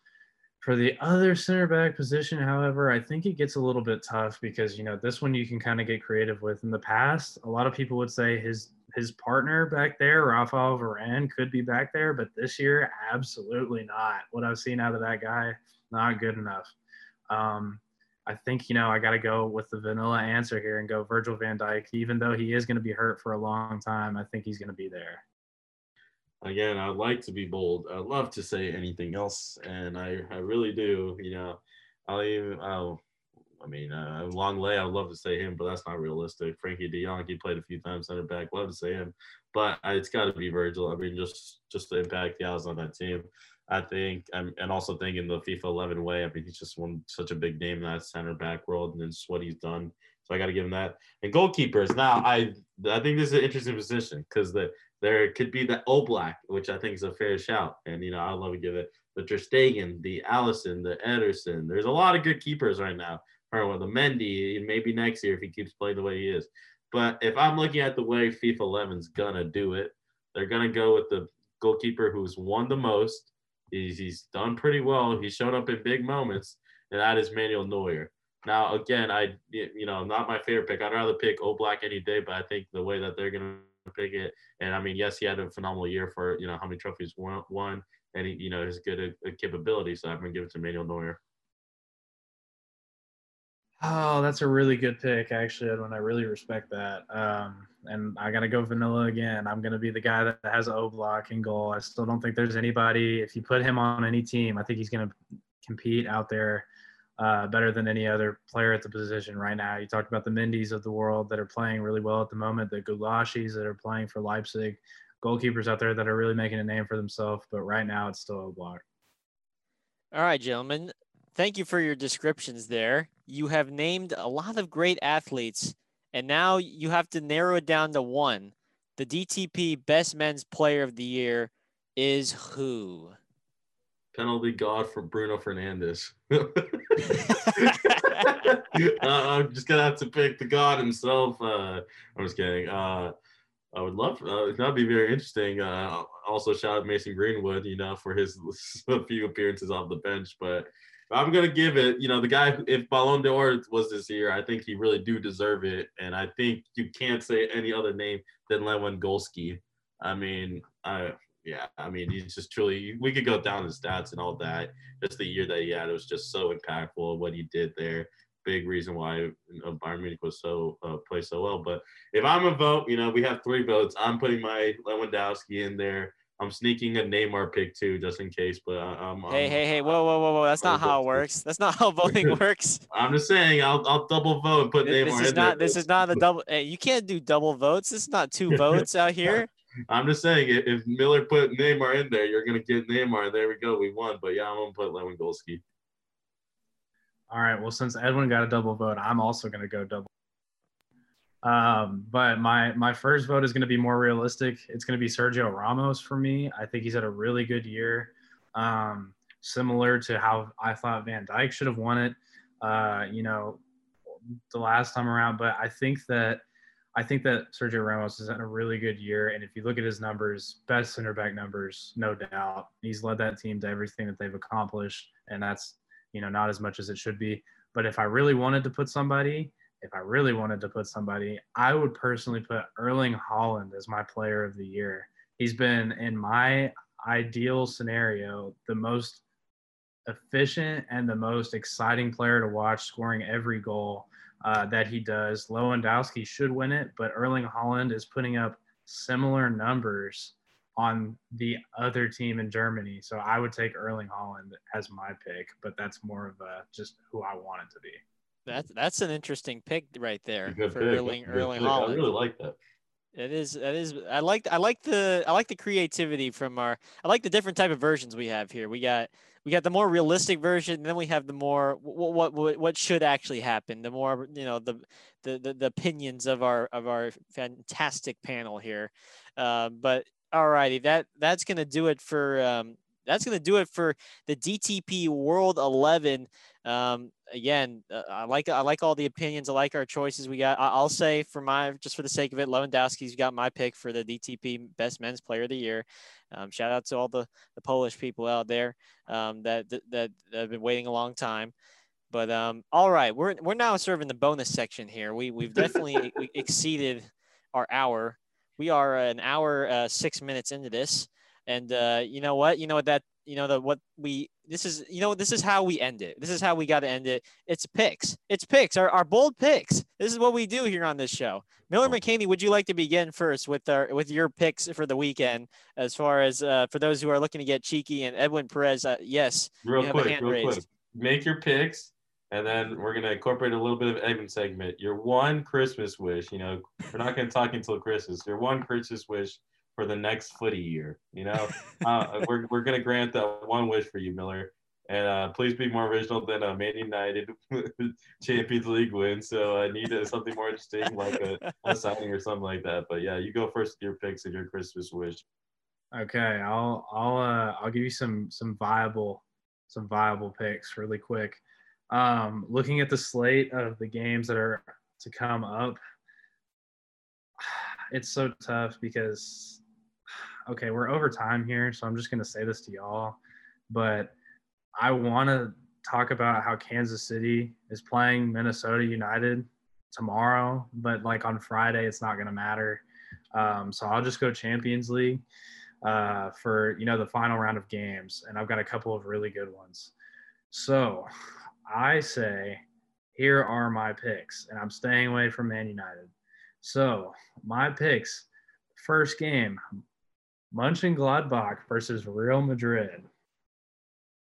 For the other center back position, however, I think it gets a little bit tough because you know this one you can kind of get creative with. In the past, a lot of people would say his his partner back there, Rafael Varane, could be back there, but this year, absolutely not. What I've seen out of that guy, not good enough. Um, I think you know I got to go with the vanilla answer here and go Virgil Van Dijk. Even though he is going to be hurt for a long time, I think he's going to be there again, I'd like to be bold. I'd love to say anything else, and I, I really do. You know, I'll even, I'll, I mean, uh, Lenglet, I'd love to say him, but that's not realistic. Frankie De Jong, he played a few times center back. Love to say him, but it's got to be Virgil. I mean, just just the impact he has on that team. I think, and also thinking the FIFA 11 way. I mean, he's just one such a big name in that center back world, and it's what he's done. So I got to give him that. And goalkeepers. Now, I I think this is an interesting position because the there could be the Oblak, which I think is a fair shout. And, you know, I'd love to give it the Ter Stegen, the Alisson, the Ederson. There's a lot of good keepers right now. Or the Mendy, maybe next year if he keeps playing the way he is. But if I'm looking at the way FIFA 11's going to do it, they're to go with the goalkeeper who's won the most. He's, he's done pretty well. He's shown up in big moments, and that is Manuel Neuer. Now, again, I you know not my favorite pick. I'd rather pick Oblak any day, but I think the way that they're gonna pick it. And I mean, yes, he had a phenomenal year for you know how many trophies won, won and he, you know his good uh, capability. So I'm gonna give it to Manuel Neuer. Oh, that's a really good pick, actually, Edwin. I really respect that. Um, and I got to go vanilla again. I'm to be the guy that has Oblak in goal. I still don't think there's anybody, if you put him on any team, I think he's to compete out there uh, better than any other player at the position right now. You talked about the Mendys of the world that are playing really well at the moment, the Gulácsis that are playing for Leipzig, goalkeepers out there that are really making a name for themselves. But right now, it's still Oblak. All right, gentlemen. Thank you for your descriptions there. You have named a lot of great athletes, and now you have to narrow it down to one. The DTP Best Men's Player of the Year is who? Penalty God for Bruno Fernandes. uh, I'm just gonna have to pick the God himself. Uh, I'm just kidding. Uh, I would love uh, that'd be very interesting. Uh, also, shout out Mason Greenwood, you know, for his few appearances off the bench. But I'm gonna give it, you know, the guy. If Ballon d'Or was this year, I think he really do deserve it, and I think you can't say any other name than Lewandowski. I mean, I yeah, I mean, he's just truly. We could go down his stats and all that. Just the year that he had, it was just so impactful. What he did there, big reason why Bayern Munich was so uh, played so well. But if I'm a vote, you know, we have three votes. I'm putting my Lewandowski in there. I'm sneaking a Neymar pick too, just in case. But I'm, Hey, I'm, hey, hey! Whoa, whoa, whoa, whoa! That's not how it works. That's not how voting works. I'm just saying, I'll, I'll double vote and put This Neymar is in not. there. This is not a double. Hey, you can't do double votes. This is not two votes out here. I'm just saying, if, Miller put Neymar in there, you're gonna get Neymar. There we go, we won. But yeah, I'm gonna put Lewandowski. All right. Well, since Edwin got a double vote, I'm also going to go double. Um, but my my first vote is going to be more realistic. It's going to be Sergio Ramos for me. I think he's had a really good year, um, similar to how I thought Van Dijk should have won it. Uh, you know, the last time around. But I think that I think that Sergio Ramos has had a really good year. And if you look at his numbers, best center back numbers, no doubt. He's led that team to everything that they've accomplished, and that's you know not as much as it should be. But if I really wanted to put somebody, if I really wanted to put somebody, I would personally put Erling Haaland as my player of the year. He's been in my ideal scenario the most efficient and the most exciting player to watch, scoring every goal uh, that he does. Lewandowski should win it, but Erling Haaland is putting up similar numbers on the other team in Germany. So I would take Erling Haaland as my pick, but that's more of a just who I want it to be. That's that's an interesting pick right there Good for pick. Erling Good Erling pick. Holland. I really like that. It is. It is. I like. I like the. I like the creativity from our. I like the different type of versions we have here. We got. We got the more realistic version, and then we have the more what what what, should actually happen. The more you know the, the the the opinions of our of our fantastic panel here. Uh, but alrighty, that that's gonna do it for. Um, that's gonna do it for the DTP World 11. Um, again, uh, I like I like all the opinions. I like our choices. We got. I, I'll say for my just for the sake of it, Lewandowski's got my pick for the DTP Best Men's Player of the Year. Um, shout out to all the, the Polish people out there um, that, that that have been waiting a long time. But um, all right, we're we're now serving the bonus section here. We we've definitely we exceeded our hour. We are an hour uh, six minutes into this, and uh, you know what? You know what that you know the what we this is you know this is how we end it. This is how we got to end it. It's picks. It's picks. Our, our bold picks. This is what we do here on this show. Miller McKinney, would you like to begin first with our with your picks for the weekend? As far as uh, for those who are looking to get cheeky, and Edwin Perez, uh, yes, Real you have a quick, real raised. quick. Make your picks, and then we're gonna incorporate a little bit of Evan segment. Your one Christmas wish. You know, we're not gonna talk until Christmas. Your one Christmas wish for the next footy year. You know, uh, we're we're gonna grant that one wish for you, Miller. And uh, please be more original than a Man United Champions League win. So I need something more interesting, like a, a signing or something like that. But yeah, you go first with your picks and your Christmas wish. Okay, I'll I'll uh, I'll give you some some viable some viable picks really quick. Um, looking at the slate of the games that are to come up, it's so tough because okay, we're over time here, so I'm just gonna say this to y'all, but I want to talk about how Kansas City is playing Minnesota United tomorrow, but like on Friday, it's not gonna matter. Um, so I'll just go Champions League uh, for you know the final round of games, and I've got a couple of really good ones. So I say here are my picks, and I'm staying away from Man United. So my picks: first game, Mönchengladbach versus Real Madrid.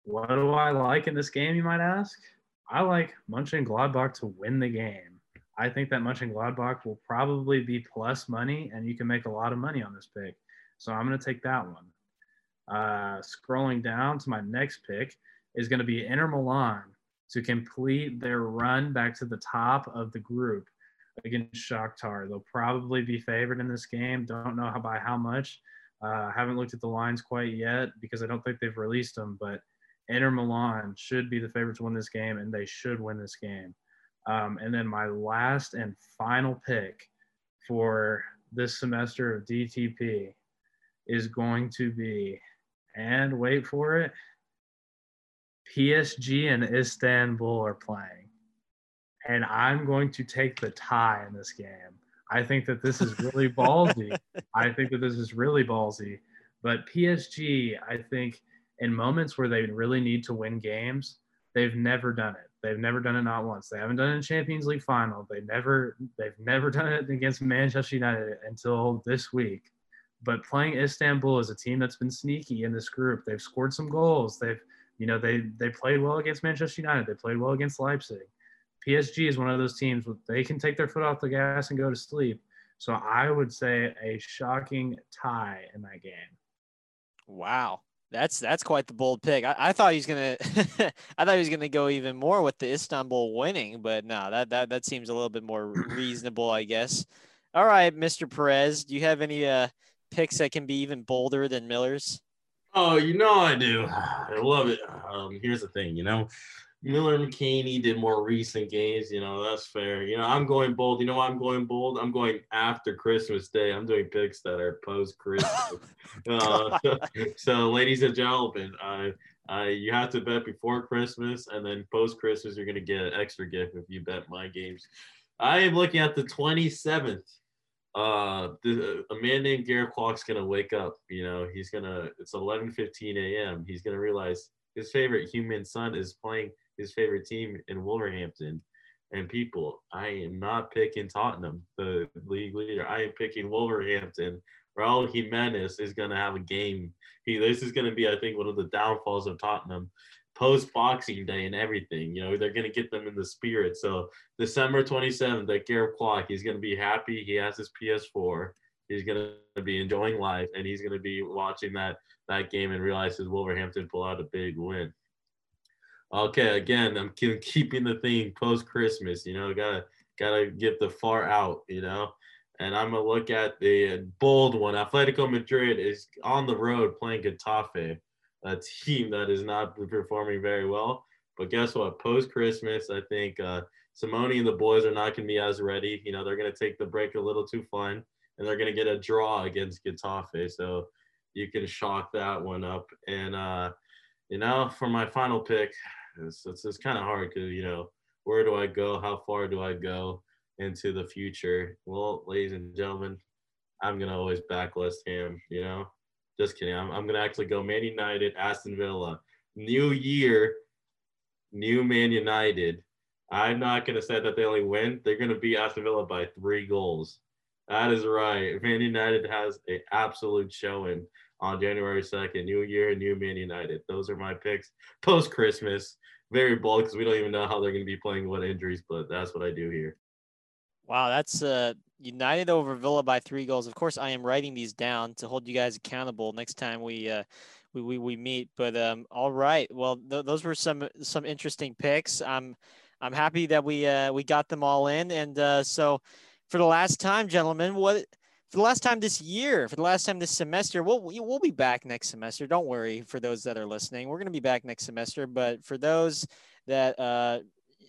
What do I like in this game, you might ask? I like Mönchengladbach to win the game. I think that Mönchengladbach will probably be plus money, and you can make a lot of money on this pick. So I'm going to take that one. Uh, scrolling down to my next pick is going to be Inter Milan to complete their run back to the top of the group against Shakhtar. They'll probably be favored in this game. Don't know how by how much. Uh, haven't looked at the lines quite yet because I don't think they've released them. But Inter Milan should be the favorite to win this game, and they should win this game. Um, and then my last and final pick for this semester of DTP is going to be, and wait for it, PSG and Istanbul are playing. And I'm going to take the tie in this game. I think that this is really ballsy. I think that this is really ballsy. But PSG, I think in moments where they really need to win games, they've never done it. They've never done it not once. They haven't done it in Champions League final. They never they've never done it against Manchester United until this week. But playing Istanbul is a team that's been sneaky in this group. They've scored some goals. They've you know they they played well against Manchester United. They played well against Leipzig. PSG is one of those teams where they can take their foot off the gas and go to sleep. So I would say a shocking tie in that game. Wow. That's that's quite the bold pick. I, I thought he's gonna I thought he was gonna go even more with the Istanbul winning, but no, that that that seems a little bit more reasonable, I guess. All right, Mr. Perez, do you have any uh picks that can be even bolder than Miller's? Oh, you know I do. I love it. Um, here's the thing, you know, Miller McKinney did more recent games. You know, that's fair. You know, I'm going bold. You know I'm going bold? I'm going after Christmas Day. I'm doing picks that are post Christmas. uh, so, ladies and gentlemen, uh, uh, you have to bet before Christmas, and then post Christmas, you're going to get an extra gift if you bet my games. I am looking at the 27th. Uh, the, a man named Garrett Clark's going to wake up. You know, he's going to, it's 11:15 a.m. He's going to realize his favorite Heung-Min Son is playing his favorite team in Wolverhampton. And people, I am not picking Tottenham, the league leader. I am picking Wolverhampton. Raul Jimenez is going to have a game. He this is going to be, I think, one of the downfalls of Tottenham post Boxing Day and everything. You know, they're going to get them in the spirit. So December 27th at Garrett Clock, he's going to be happy. He has his PS4. He's going to be enjoying life, and he's going to be watching that that game and realize his Wolverhampton pull out a big win. Okay, again, I'm keeping the theme post Christmas. You know, gotta gotta get the far out. You know, and I'm gonna look at the bold one. Atletico Madrid is on the road playing Getafe, a team that is not performing very well. But guess what? Post Christmas, I think uh, Simeone and the boys are not gonna be as ready. You know, they're gonna take the break a little too fun, and they're gonna get a draw against Getafe. So you can shock that one up. And uh, you know, for my final pick, it's, it's, it's kind of hard because, you know, where do I go? How far do I go into the future? Well, ladies and gentlemen, I'm to always back West Ham, you know? Just kidding. I'm, I'm to actually go Man United, Aston Villa. New year, new Man United. I'm not to say that they only win. They're to beat Aston Villa by three goals. That is right. Man United has an absolute showing on January 2nd. New year, new Man United. Those are my picks post Christmas. Very bold because we don't even know how they're going to be playing what injuries, but that's what I do here. Wow, that's uh, United over Villa by three goals. Of course, I am writing these down to hold you guys accountable next time we uh, we, we, we meet. But um, all right, well, th- those were some some interesting picks. I'm I'm happy that we uh, we got them all in, and uh, so for the last time, gentlemen, what for the last time this year, for the last time this semester, we'll we'll be back next semester. Don't worry for those that are listening. We're going to be back next semester. But for those that uh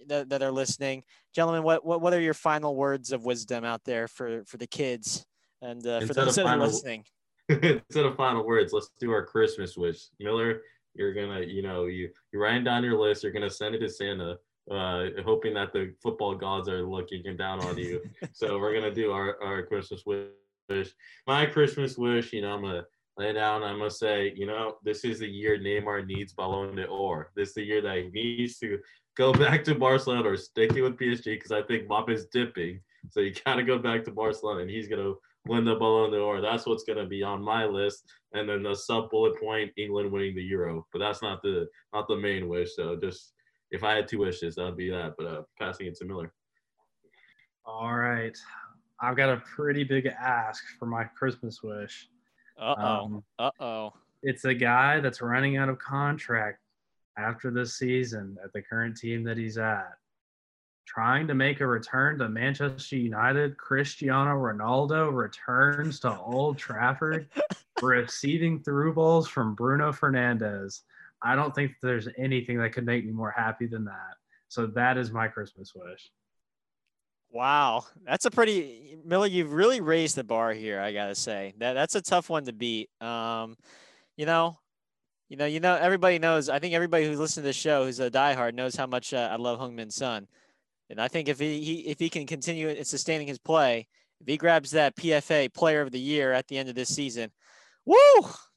that, that are listening, gentlemen, what, what what are your final words of wisdom out there for for the kids and uh, for those that final, are listening? instead of final words, let's do our Christmas wish. Miller, you're gonna you know you you're writing down your list. You're gonna send it to Santa uh, hoping that the football gods are looking down on you. so we're gonna do our, our Christmas wish wish. My Christmas wish, you know, I'm gonna lay down. I'm gonna say, you know, this is the year Neymar needs Ballon d'Or. This is the year that he needs to go back to Barcelona or stick it with PSG because I think Mbappé is dipping. So you gotta go back to Barcelona, and he's gonna win the Ballon d'Or. That's what's gonna be on my list. And then the sub bullet point, England winning the Euro. But that's not the not the main wish. So just if I had two wishes, that would be that. But uh, passing it to Miller. All right. I've got a pretty big ask for my Christmas wish. Uh oh. Um, uh oh. it's a guy that's running out of contract after this season at the current team that he's at. Trying to make a return to Manchester United, Cristiano Ronaldo returns to Old Trafford, receiving through balls from Bruno Fernandes. I don't think there's anything that could make me more happy than that. So that is my Christmas wish. Wow, that's a pretty Miller. You've really raised the bar here. I gotta say that that's a tough one to beat. Um, you know, you know, you know. Everybody knows. I think everybody who's listens to the show, who's a diehard, knows how much uh, I love Heung-Min Son. And I think if he, he if he can continue sustaining his play, if he grabs that PFA Player of the Year at the end of this season, woo,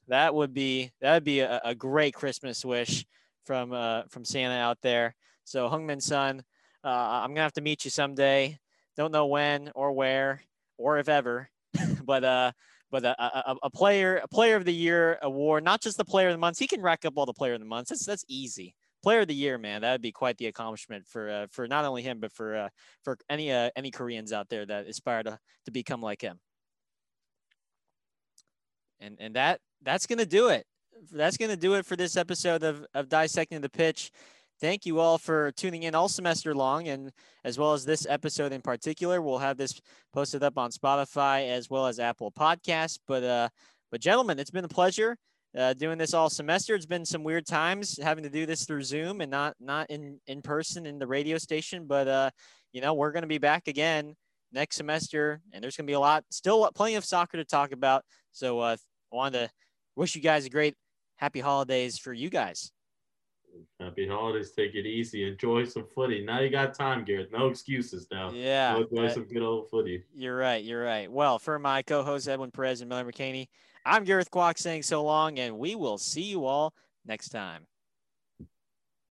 that would be that would be a, a great Christmas wish from uh, from Santa out there. So Heung-Min Son, uh, I'm gonna have to meet you someday. Don't know when or where or if ever, but uh, but a, a, a player a player of the year award, not just the player of the month. He can rack up all the player of the months. That's that's easy. Player of the year, man, that would be quite the accomplishment for uh, for not only him but for uh, for any uh, any Koreans out there that aspire to to become like him. And and that that's gonna do it. That's gonna do it for this episode of of dissecting the pitch thank you all for tuning in all semester long and as well as this episode in particular we'll have this posted up on spotify as well as apple podcasts. But uh but gentlemen it's been a pleasure uh, doing this all semester. It's been some weird times having to do this through zoom and not not in in person in the radio station but uh you know we're going to be back again next semester and there's going to be a lot still plenty of soccer to talk about. So uh i wanted to wish you guys a great happy holidays for you guys Happy holidays. Take it easy. Enjoy some footy. Now you got time, Garrett. No excuses now. Yeah. Go enjoy some good old footy. You're right. You're right. Well, for my co-hosts Edwin Perez and Miller McKinney, I'm Gareth Kwok saying so long, and we will see you all next time.